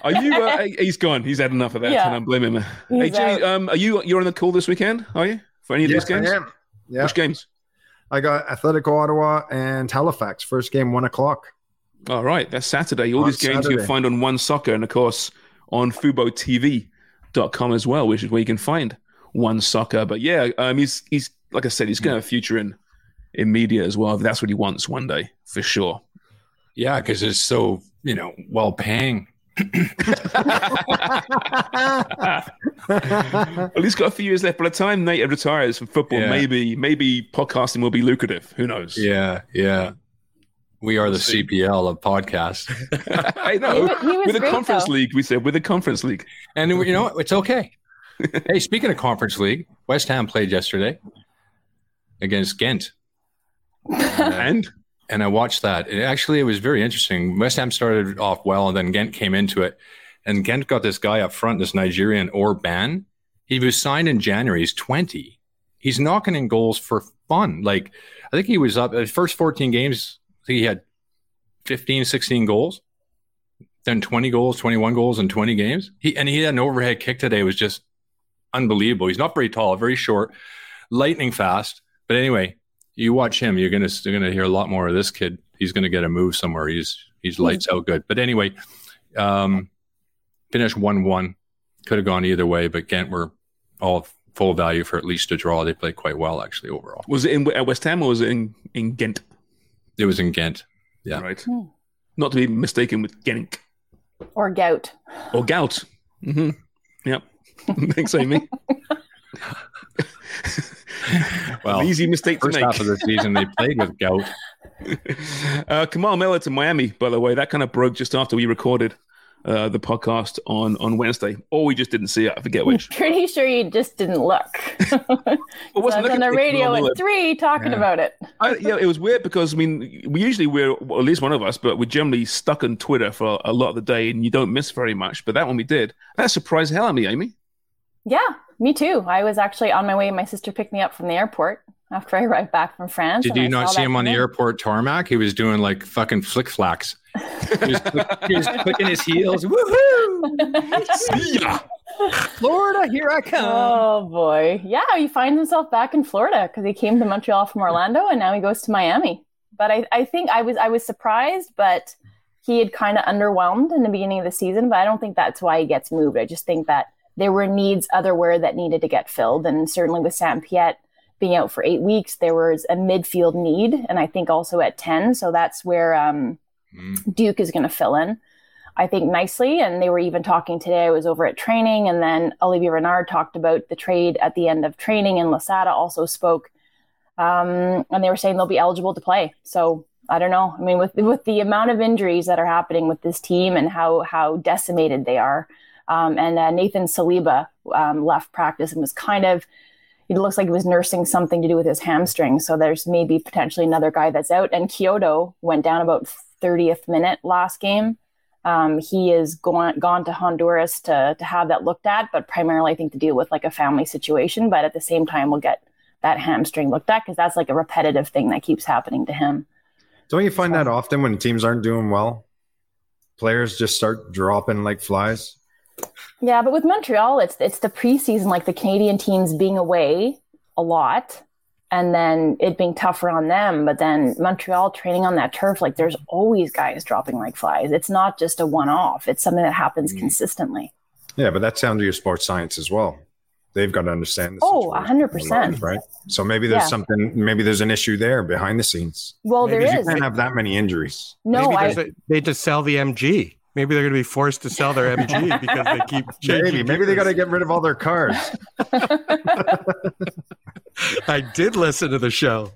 Are you? Uh, he's gone. He's had enough of that. Yeah. I don't blame him. hey, He's Jimmy. out. Um, are you? You're on the call this weekend? Are you for any of Yes, these games? I am. Yeah, Which games? I got Atletico Ottawa and Halifax. First game, one o'clock. All right, that's Saturday. All On these games you Saturday. can find on One Soccer and, of course, on FuboTV.com as well, which is where you can find One Soccer. But yeah, um, he's he's like I said, he's going to have a future in in media as well. If that's what he wants one day, for sure. Yeah, because it's so you know well paying. Well, he's got a few years left. By the time Nate retires from football, Yeah. maybe maybe podcasting will be lucrative. Who knows? Yeah, yeah. We are the CPL of podcasts, I know. He he was with the great, conference though. league, we said with the conference league. and you know what? It's okay. hey, speaking of conference league, West Ham played yesterday against Ghent, And and I watched that. It actually it was very interesting. West Ham started off well, and then Ghent came into it, and Ghent got this guy up front, this Nigerian Orban. He was signed in January. He's twenty. He's knocking in goals for fun. Like I think he was up the first fourteen games. I think he had 15, 16 goals. Then 20 goals, 21 goals in 20 games. He and he had an overhead kick today. It was just unbelievable. He's not very tall, very short, lightning fast. But anyway, you watch him, you're gonna you're gonna hear a lot more of this kid. He's gonna get a move somewhere. He's he's lights out good. But anyway, um, finished one one. Could have gone either way, but Ghent were all full value for at least a draw. They played quite well actually overall. was it in at West Ham or was it in, in Ghent? It was in Ghent. Yeah. Right. Hmm. Not to be mistaken with Genk Or gout. or Gout. Mm-hmm. Yep. Thanks, Amy. Well, easy mistake to first make. half of the season they played with gout. uh, Kamal Miller to Miami, by the way, that kind of broke just after we recorded uh, the podcast on on Wednesday, or we just didn't see it. I forget which. Pretty sure you just didn't look. Well, So I was on the radio at three talking Yeah. about it. I, yeah, it was weird because I mean, we usually we're well, at least one of us, but we're generally stuck on Twitter for a lot of the day, and you don't miss very much. But that one we did. That surprised hell out of me, Amy. Yeah, me too. I was actually on my way. My sister picked me up from the airport after I arrived back from France. Did you I not see him on the airport tarmac? He was doing like fucking flick flacks. he, was, he was clicking his heels. Woohoo! Yeah. Florida, here I come. Oh boy, yeah, he finds himself back in Florida because he came to Montreal from Orlando and now he goes to Miami. But I, I think I was I was surprised, but he had kind of underwhelmed in the beginning of the season, but I don't think that's why he gets moved. I just think that there were needs otherwhere that needed to get filled. And certainly with Sam Piette being out for eight weeks, there was a midfield need. And I think also at 10. So that's where um, Duke is going to fill in. I think nicely. And they were even talking today. I was over at training, and then Olivier Renard talked about the trade at the end of training, and Losada also spoke. Um, and they were saying they'll be eligible to play. So I don't know. I mean, with with the amount of injuries that are happening with this team and how how decimated they are, um, and uh, Nathan Saliba um, left practice and was kind of. It looks like he was nursing something to do with his hamstring. So there's maybe potentially another guy that's out. And Quioto went down about 30th minute last game. Um, he is gone gone to Honduras to to have that looked at, but primarily I think to deal with like a family situation. But at the same time, we'll get that hamstring looked at because that's like a repetitive thing that keeps happening to him. Don't you find that often when teams aren't doing well? Players just start dropping like flies. Yeah, but with Montreal, it's it's the preseason, like the Canadian teams being away a lot, and then it being tougher on them. But then Montreal training on that turf, like there's always guys dropping like flies. It's not just a one off. It's something that happens mm. consistently. Yeah, but that's down to your sports science as well. They've got to understand this. Oh, hundred percent. Right. So maybe there's Yeah. something, maybe there's an issue there behind the scenes. Well, there Maybe you is. can't have that many injuries. No, Maybe I. they just sell the MG. Maybe they're going to be forced to sell their MG because they keep changing. Maybe, maybe they got to get rid of all their cars. I did listen to the show.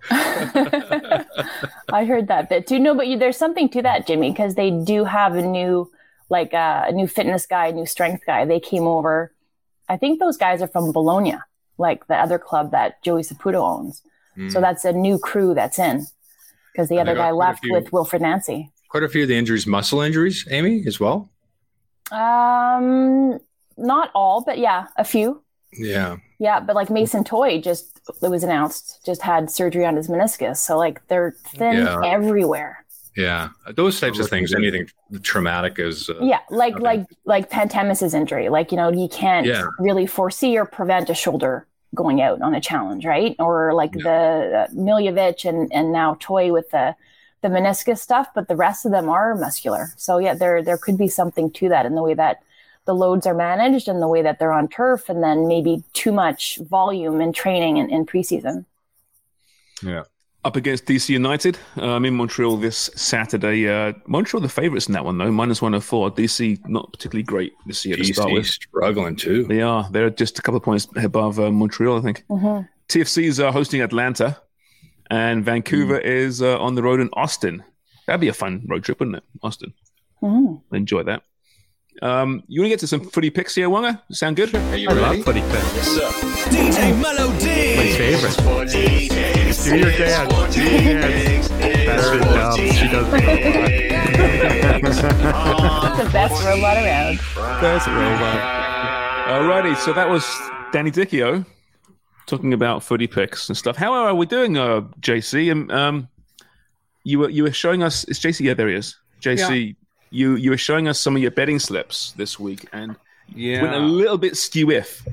I heard that bit too. No, but you, there's something to that, Jimmy, because they do have a new, like uh, a new fitness guy, a new strength guy. They came over. I think those guys are from Bologna, like the other club that Joey Saputo owns. So Mm. that's a new crew that's in, because the And other guy left few- with Wilfried Nancy. Quite a few of the injuries, muscle injuries, Amy, as well. Um, not all, but yeah, a few. Yeah. Yeah, but like Mason Toye just it was announced just had surgery on his meniscus. So like they're thin Yeah. everywhere. Yeah. Those types of things, anything traumatic is. Uh, yeah, like like like Pantemis's injury. Like you know you can't Yeah. really foresee or prevent a shoulder going out on a challenge, right? Or like the uh, Miljevic and and now Toye with the the meniscus stuff, but the rest of them are muscular. So yeah, there there could be something to that in the way that the loads are managed and the way that they're on turf, and then maybe too much volume in training and in preseason. Yeah. Up against DC United. Um, in Montreal this Saturday. Uh, Montreal the favourites in that one though, minus one hundred four. DC not particularly great this year to start DC with. struggling too. They are. They're just a couple of points above uh, Montreal, I think. Mhm. TFC's uh, hosting Atlanta, and Vancouver is uh, on the road in Austin. That'd be a fun road trip, wouldn't it? Austin. Mhm. Enjoy that. Um, you want to get to some footy picks here, Wonga? Sound good? Are I love footy picks. DJ Melody. My favorite. Do your dance. Do your dance. That's her job. She does the best robot around. Best robot. Alrighty, so that was Danny Dichio talking about footy picks and stuff. How are we doing, uh, JC? Um, um, you were you were showing us. It's JC. Yeah, there he is. JC, you you were showing us some of your betting slips this week, and Yeah. went a little bit skew if.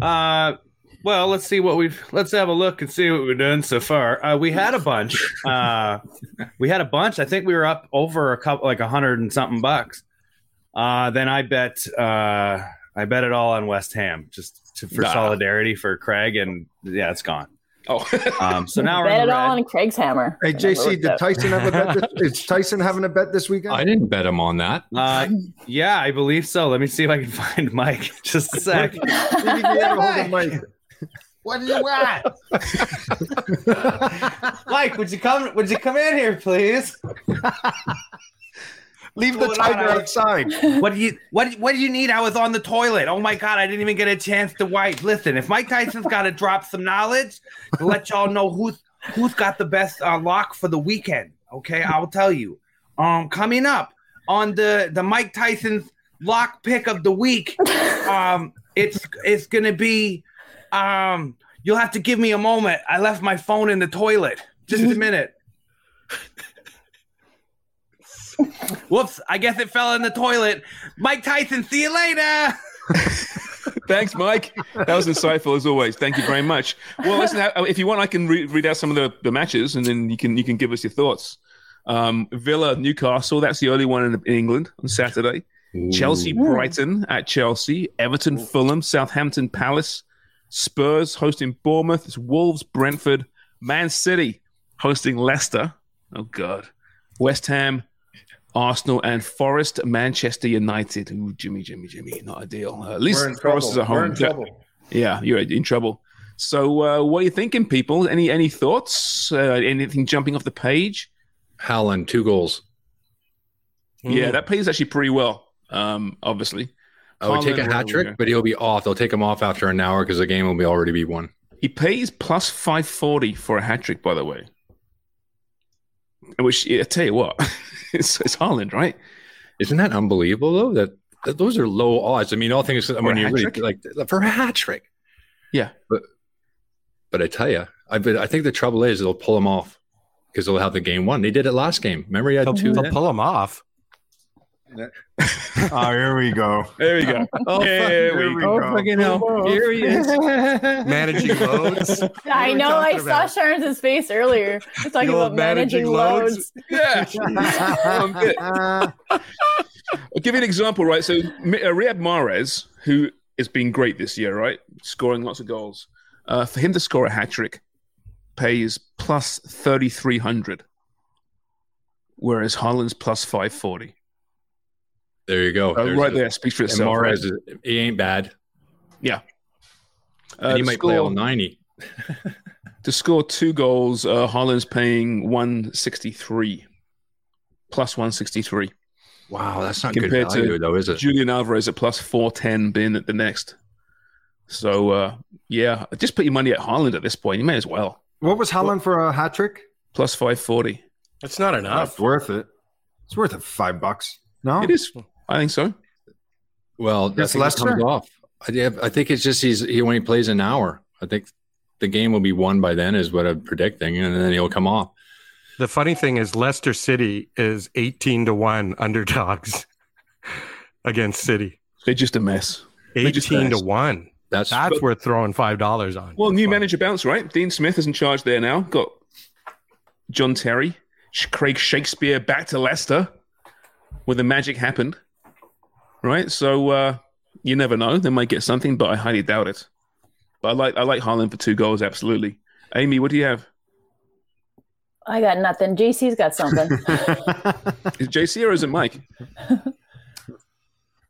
Uh, well, let's see what we've. Let's have a look and see what we've done so far. Uh, we had a bunch. Uh, we had a bunch. I think we were up over a couple, like a hundred and something bucks. Uh, then I bet. Uh, I bet it all on West Ham, just to, for Nah. solidarity for Craig, and yeah, it's gone. Oh, um, so now we're Bet it all red. on Craig's hammer. Hey, JC, did out. Tyson have a bet? This, is Tyson having a bet this weekend? I didn't bet him on that. Uh, yeah, I believe so. Let me see if I can find Mike. Just a sec. Maybe you get a hold of Mike. What do you want? Mike, would you come? Would you come in here, please? Leave the tiger outside. What do you what What do you need? I was on the toilet. Oh my god, I didn't even get a chance to wipe. Listen, if Mike Tyson's got to drop some knowledge to let y'all know who's who's got the best uh, lock for the weekend, okay, I'll tell you. Um, coming up on the the Mike Tyson's lock pick of the week, um, it's it's gonna be, um, you'll have to give me a moment. I left my phone in the toilet. Just a minute. Whoops, I guess it fell in the toilet. Mike Tyson, see you later. Thanks, Mike. That was insightful as always. Thank you very much. Well, listen, uh, if you want, I can re- read out some of the, the matches, and then you can you can give us your thoughts. Um, Villa, Newcastle. That's the early one in, in England on Saturday. Chelsea, Brighton at Chelsea. Everton, Fulham. Southampton, Palace. Spurs hosting Bournemouth. It's Wolves, Brentford. Man City hosting Leicester. Oh God. West Ham, Arsenal, and Forest, Manchester United. Ooh, Jimmy, Jimmy, Jimmy. Not ideal. Uh, at least Forest trouble. is at home. We're in Yeah. trouble. Yeah, you're in trouble. So, uh, what are you thinking, people? Any any thoughts? Uh, anything jumping off the page? Haaland, two goals. Yeah, that pays actually pretty well. Um, obviously, I would take a hat trick, but he'll be off. They'll take him off after an hour because the game will be already be won. He pays plus five forty for a hat trick, by the way. Which I tell you what, it's it's Haaland, right? Isn't that unbelievable though? That, that those are low odds. I mean, all things when you hat really like for a hat trick. Yeah, but but I tell you, I but I think the trouble is they'll pull them off because they'll have the game won. They did it last game. Remember, he had They'll, two. they'll pull them off. Oh, here we go. There we go. Oh, Here fuck, we we go. go. fucking hell. Here he is. Managing loads. I know. I talking saw about? Sharon's face earlier. He's talking about managing, managing loads. loads. Yeah. Um. I'll give you an example, right? So Mi- uh, Riyad Mahrez, who has been great this year, right, scoring lots of goals, uh, for him to score a hat trick pays plus thirty three hundred, whereas Haaland's plus five forty. There you go. Uh, right a- there speaks for itself. Mahrez right? is- he ain't bad. Yeah. And he to might play all 90. To score two goals, uh, Haaland's paying one sixty three, plus one sixty three. Wow, that's not good value, to though, is it? Julian Alvarez at plus four ten, being at the next. So uh, yeah, just put your money at Haaland at this point. You may as well What was Holland for a hat trick? plus five forty. That's not enough. That's worth it. It's worth it. Five bucks. No, It is. I think so. Well, that's Against think it Leicester? comes off. I, I think it's just he's he when he plays an hour. I think the game will be won by then, is what I'm predicting, and then he'll come off. The funny thing is, Leicester City is 18 to 1 underdogs against City. They're just a mess. They're just 18 to 1. That's That's worth throwing $5 on. Well, new manager bounce, right? Dean Smith is in charge there now. Got John Terry, Craig Shakespeare back to Leicester, where the magic happened. Right, so uh, you never know. They might get something, but I highly doubt it. But I like I like Haaland for two goals, absolutely. Amy, what do you have? I got nothing. JC's got something. Is it JC or is it Mike?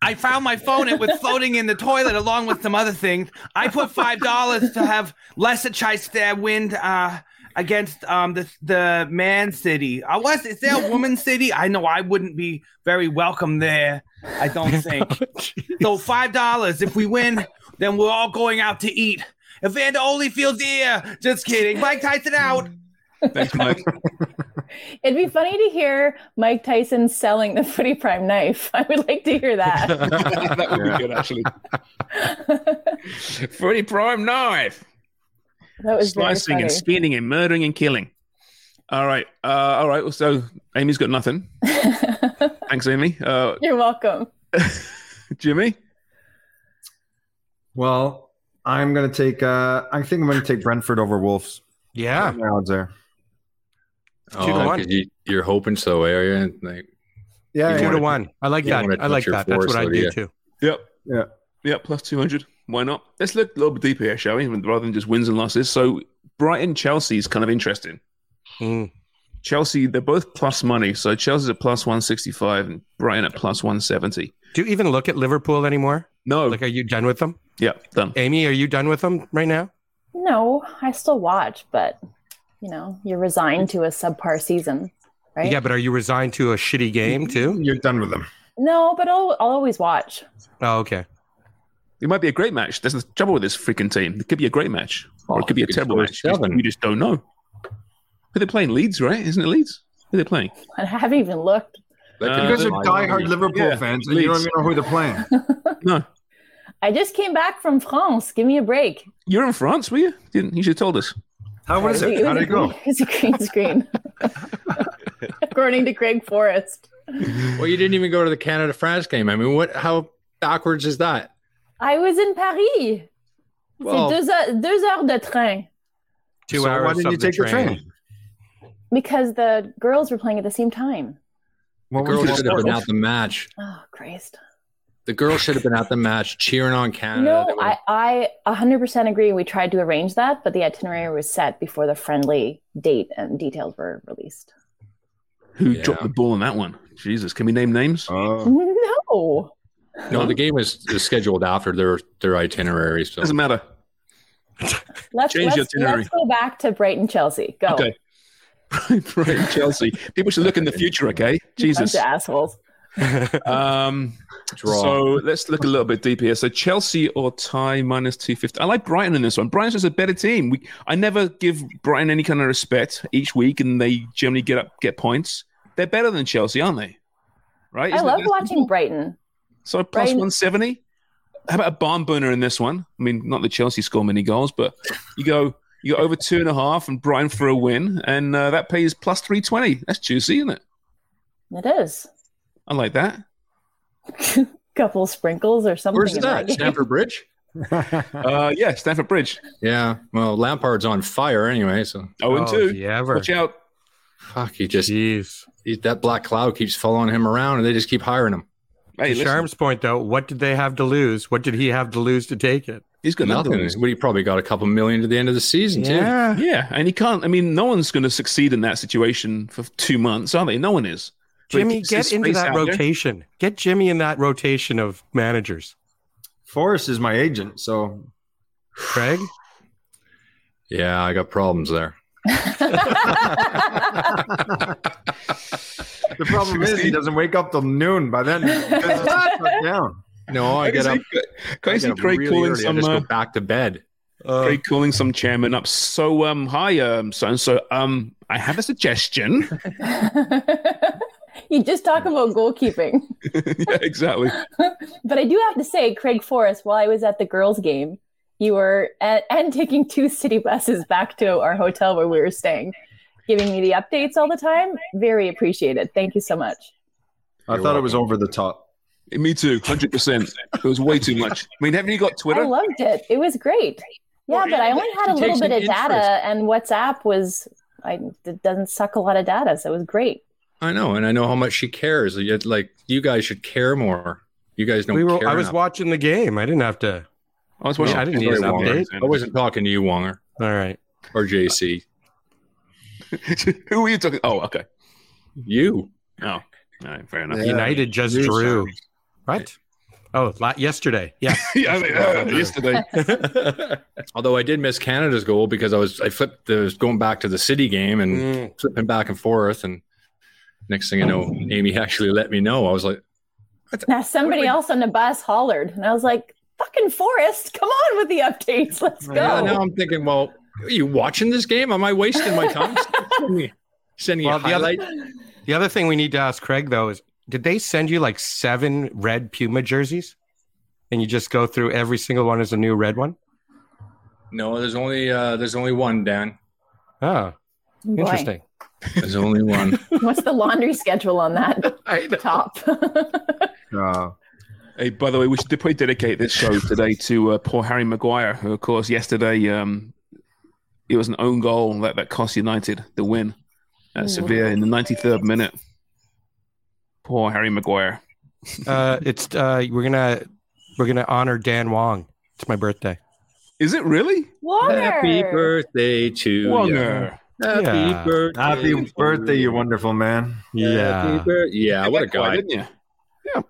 I found my phone. It was floating in the toilet along with some other things. I put five dollars to have Leicester win uh, against um, the the Man City. I was is there a Woman City? I know I wouldn't be very welcome there. I don't think. so five dollars. If we win, then we're all going out to eat. Evander Holyfield's here. Just kidding. Mike Tyson out. Thanks, Mike. It'd be funny to hear Mike Tyson selling the Footy Prime knife. I would like to hear that. that would be good, actually. Footy Prime knife. That was Slicing and skinning and murdering and killing. All right. Uh, all right. So Amy's got nothing. Thanks, Amy. Uh, You're welcome. Jimmy? Well, I'm gonna take. Uh, I think I'm gonna take Brentford over Wolves. Yeah, my odds there. Oh, Two to one. 'cause you, you're hoping so, are you? Like, Yeah, Two yeah. to 1. I like You that. wanna I like touch your that. That's what I though, do do you? too. Yep. Yeah. Yeah, plus 200. Why not? Let's look a little bit deeper here, shall we? Rather than just wins and losses. So Brighton Chelsea is kind of interesting. Mm. Chelsea, they're both plus money. So Chelsea's at plus 165 and Brighton at plus 170. Do you even look at Liverpool anymore? No. Like, are you done with them? Yeah, done. Amy, are you done with them right now? No, I still watch, but you know, you're resigned to a subpar season, right? Yeah, but are you resigned to a shitty game too? You're done with them. No, but I'll, I'll always watch. Oh, okay. It might be a great match. That's the trouble with this freaking team. It could be a great match, or it could be a terrible match. You. You just don't know. Who they playing? Leeds, right? Isn't it Leeds? Who they playing? I haven't even looked. that Uh, you guys are my- diehard Liverpool Yeah, fans, and you don't even know who they're playing. No, I just came back from France. Give me a break. you're in France, were you? Didn't you should have told us? How was it? a- How did it go? green- It was a green screen, according to Craig Forrest. Well, you didn't even go to the Canada France game. I mean, what? How backwards is that? I was in Paris. Well- C'est deux, heures- deux heures de train. Two So hours. why didn't you of the take the train? Because the girls were playing at the same time. The girls should have been at the match. Oh, Christ. The girls should have been at the match cheering on Canada. No, They were- I, I 100% agree. We tried to arrange that, but the itinerary was set before the friendly date and details were released. Who dropped the ball on that one? Jesus, can we name names? Uh, no. no, the game was, was scheduled after their their itinerary. So Doesn't matter. Let's, Change let's, itinerary. let's go back to Brighton Chelsea. Go. Okay. Right, Chelsea. People should look in the future, okay? Jesus. Bunch of assholes. Um, Draw. so let's look a little bit deeper here. So Chelsea or tie minus two fifty. I like Brighton in this one. Brighton's just a better team. We I never give Brighton any kind of respect each week, and they generally get up get points. They're better than Chelsea, aren't they? Right? I Isn't it love watching simple? Brighton. So plus Brighton- one seventy. How about a barn burner in this one? I mean, not that Chelsea score many goals, but you go you go over two and a half and Brighton for a win, and uh, that pays plus three twenty. That's juicy, isn't it? It is. I like that. Couple sprinkles or something. Where's in that? game. Stamford Bridge? Uh, yeah, Stamford Bridge. Yeah. Well, Lampard's on fire anyway. So Oh, and two. yeah, ever. Watch out. fuck, he just Jeez. he, that black cloud keeps following him around, and they just keep hiring him. Hey, to listen, Sharm's point, though, what did they have to lose? What did he have to lose to take it? he's got Nothing. nothing. But he probably got a couple million to the end of the season too. Yeah, Yeah. and he can't. I mean, no one's going to succeed in that situation for two months, are they? No one is. But Jimmy, keeps get into that out there. rotation. Get Jimmy in that rotation of managers. Forrest is my agent, so Craig? Yeah, I got problems there. The problem is he doesn't wake up till noon. By then, shut down. No, I Can get I up. see- Can I I see Craig really calling early. I some? just Uh, go back to bed. Craig calling some chairman up. So, um, hi, um, so and so. Um, I have a suggestion. you just talk about goalkeeping. yeah, exactly. But I do have to say, Craig Forrest, while I was at the girls' game, you were and, and taking two city buses back to our hotel where we were staying, giving me the updates all the time. Very appreciated. Thank you so much. I thought it was over the top. Me too. Hundred percent. It was way too much. I mean, haven't you got Twitter? I loved it. It was great. Yeah, but I only had a little bit of data, interest. and WhatsApp was I it doesn't suck a lot of data, so it was great. I know, and I know how much she cares. Yet, Like you guys should care more. You guys don't We were, care. I was enough. watching the game. I didn't have to. I was watching- I didn't need an update. I wasn't talking to you, Wonger All right. or JC. Who were you talking? Oh, okay. You. Oh, all right, fair enough. United just You, drew. sorry. What? Oh, la- yesterday. Yeah. yeah, I mean, uh, yesterday. Although I did miss Canada's goal because I was I flipped the was going back to the city game and Mm. flipping back and forth and next thing I know, Amy actually let me know. I was like, Now somebody else on the bus hollered, and I was like, "Fucking Forrest, come on with the updates. Let's go." yeah, now I'm thinking, well, are you watching this game? Am I wasting my time? sending me, sending you Well, the other, the other thing we need to ask Craig though is, did they send you like seven red Puma jerseys, and you just go through every single one as a new red one? No, there's only uh there's only one, Dan. Oh, Boy. interesting. There's only one. What's the laundry schedule on that top? Uh, Hey, by the way, we should probably dedicate this show today to uh, poor Harry Maguire, who, of course, yesterday um, it was an own goal that, that cost United the win at Sevilla in the 93rd minute. Poor Harry Maguire. Uh, it's uh, we're gonna we're gonna honor Dan Wong. It's my birthday. Is it really? Happy birthday to Wonger. you. Happy Yeah. birthday. happy birthday, you you. wonderful man. Happy Yeah. bir- yeah, what a guy, guy. didn't you?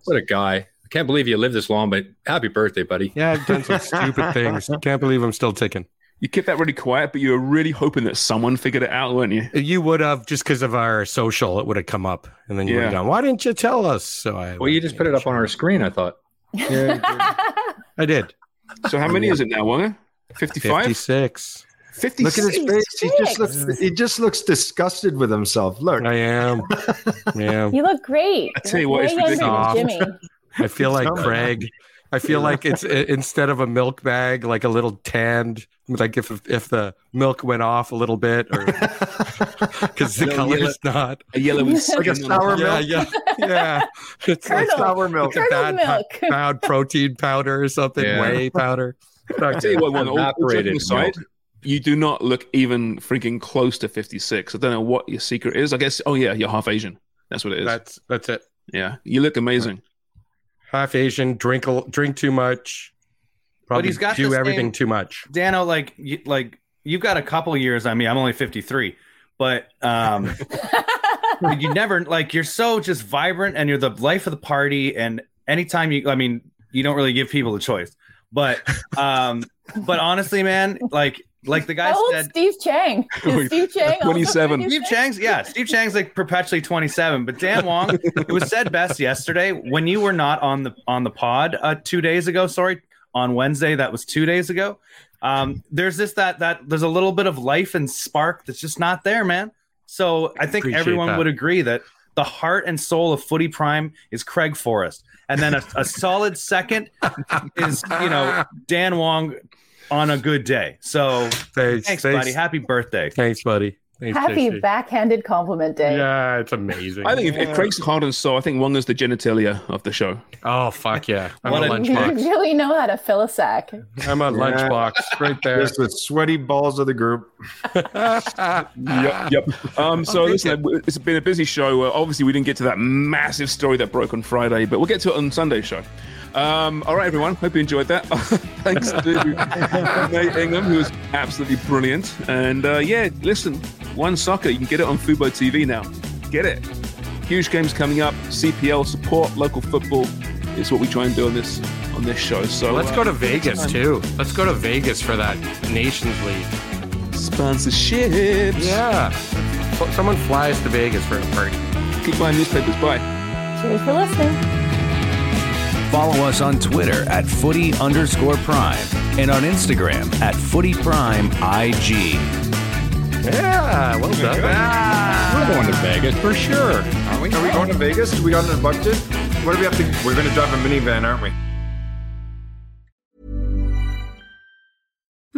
What a guy. I can't believe you lived this long, but happy birthday, buddy. Yeah, I've done some stupid things. Can't believe I'm still ticking. You kept that really quiet, but you were really hoping that someone figured it out, weren't you? You would have just because of our social, it would have come up, and then you would have gone. Why didn't you tell us? So I. Well, you just put it up on our screen, I thought. Yeah, I did. So how many is it now, Wonger? 55? Fifty-six. 56. Look at his face. He just looks. He just looks disgusted with himself. Look. I am. Yeah. You look great. I tell you look what, it's way ridiculous. Jimmy. I feel like Craig. I feel like it's instead of a milk bag, like a little tanned, like if if the milk went off a little bit, or because the Little color yellow- is not. A yellow Like a sour the- Yeah, milk. yeah, yeah. It's like Sour milk. it's a Curdled bad, milk. bad protein powder or something, Yeah. whey powder. I tell you what, Wonger, all- all joking Evaporated aside, you do not look even freaking close to 56. I don't know what your secret is. I guess, oh, yeah, you're half Asian. That's what it is. That's that's it. yeah, you look amazing. Half Asian, drink drink too much. Probably he's got do everything same- too much. Dano, like you, like you've got a couple years on me. I'm only 53, but um, you never like you're so just vibrant and you're the life of the party. And anytime you, I mean, you don't really give people a choice, but um, but honestly, man, like like the guy How said, Steve Chang? Is Steve Chang 27. Steve Chang's yeah, Steve Chang's like perpetually 27. But Dan Wong, it was said best yesterday when you were not on the on the pod uh, two days ago. Sorry, on Wednesday. That was two days ago. Um, there's this that that there's a little bit of life and spark that's just not there, man. So I think Appreciate everyone that. would agree that the heart and soul of Footy Prime is Craig Forrest, and then a, a solid second is you know Dan Wong on a good day. So Thanks, thanks, thanks. buddy. Happy birthday. Thanks, buddy. Thanks, Happy JC. backhanded compliment day. Yeah, it's amazing. I think if, if Craig's heart and soul, I think Wonger's the genitalia of the show. Oh fuck yeah! I'm What a a- You really know how to fill a sack. I'm a Yeah. lunchbox right there. Just the sweaty balls of the group. yep, yep. Um, so listen, it's been a busy show. Uh, obviously, we didn't get to that massive story that broke on Friday, but we'll get to it on Sunday's show. Um, all right, everyone. Hope you enjoyed that. Thanks to Nate Ingham, who was absolutely brilliant. And uh, yeah, listen, OneSoccer. You can get it on Fubo TV now. Get it. Huge games coming up. CPL support local football is what we try and do on this on this show. So Let's uh, go to Vegas too. Let's go to Vegas for that Nations League. Sponsorships. Yeah. F- Someone flies to Vegas for a party. Keep buying newspapers. Bye. Cheers for listening. Follow us on Twitter at footy underscore prime and on Instagram at footy prime IG. Yeah, well done. We're going to Vegas for sure. Are we? Are we going to Vegas? Do we got an budget? What do we have to? We're going to drive a minivan, aren't we?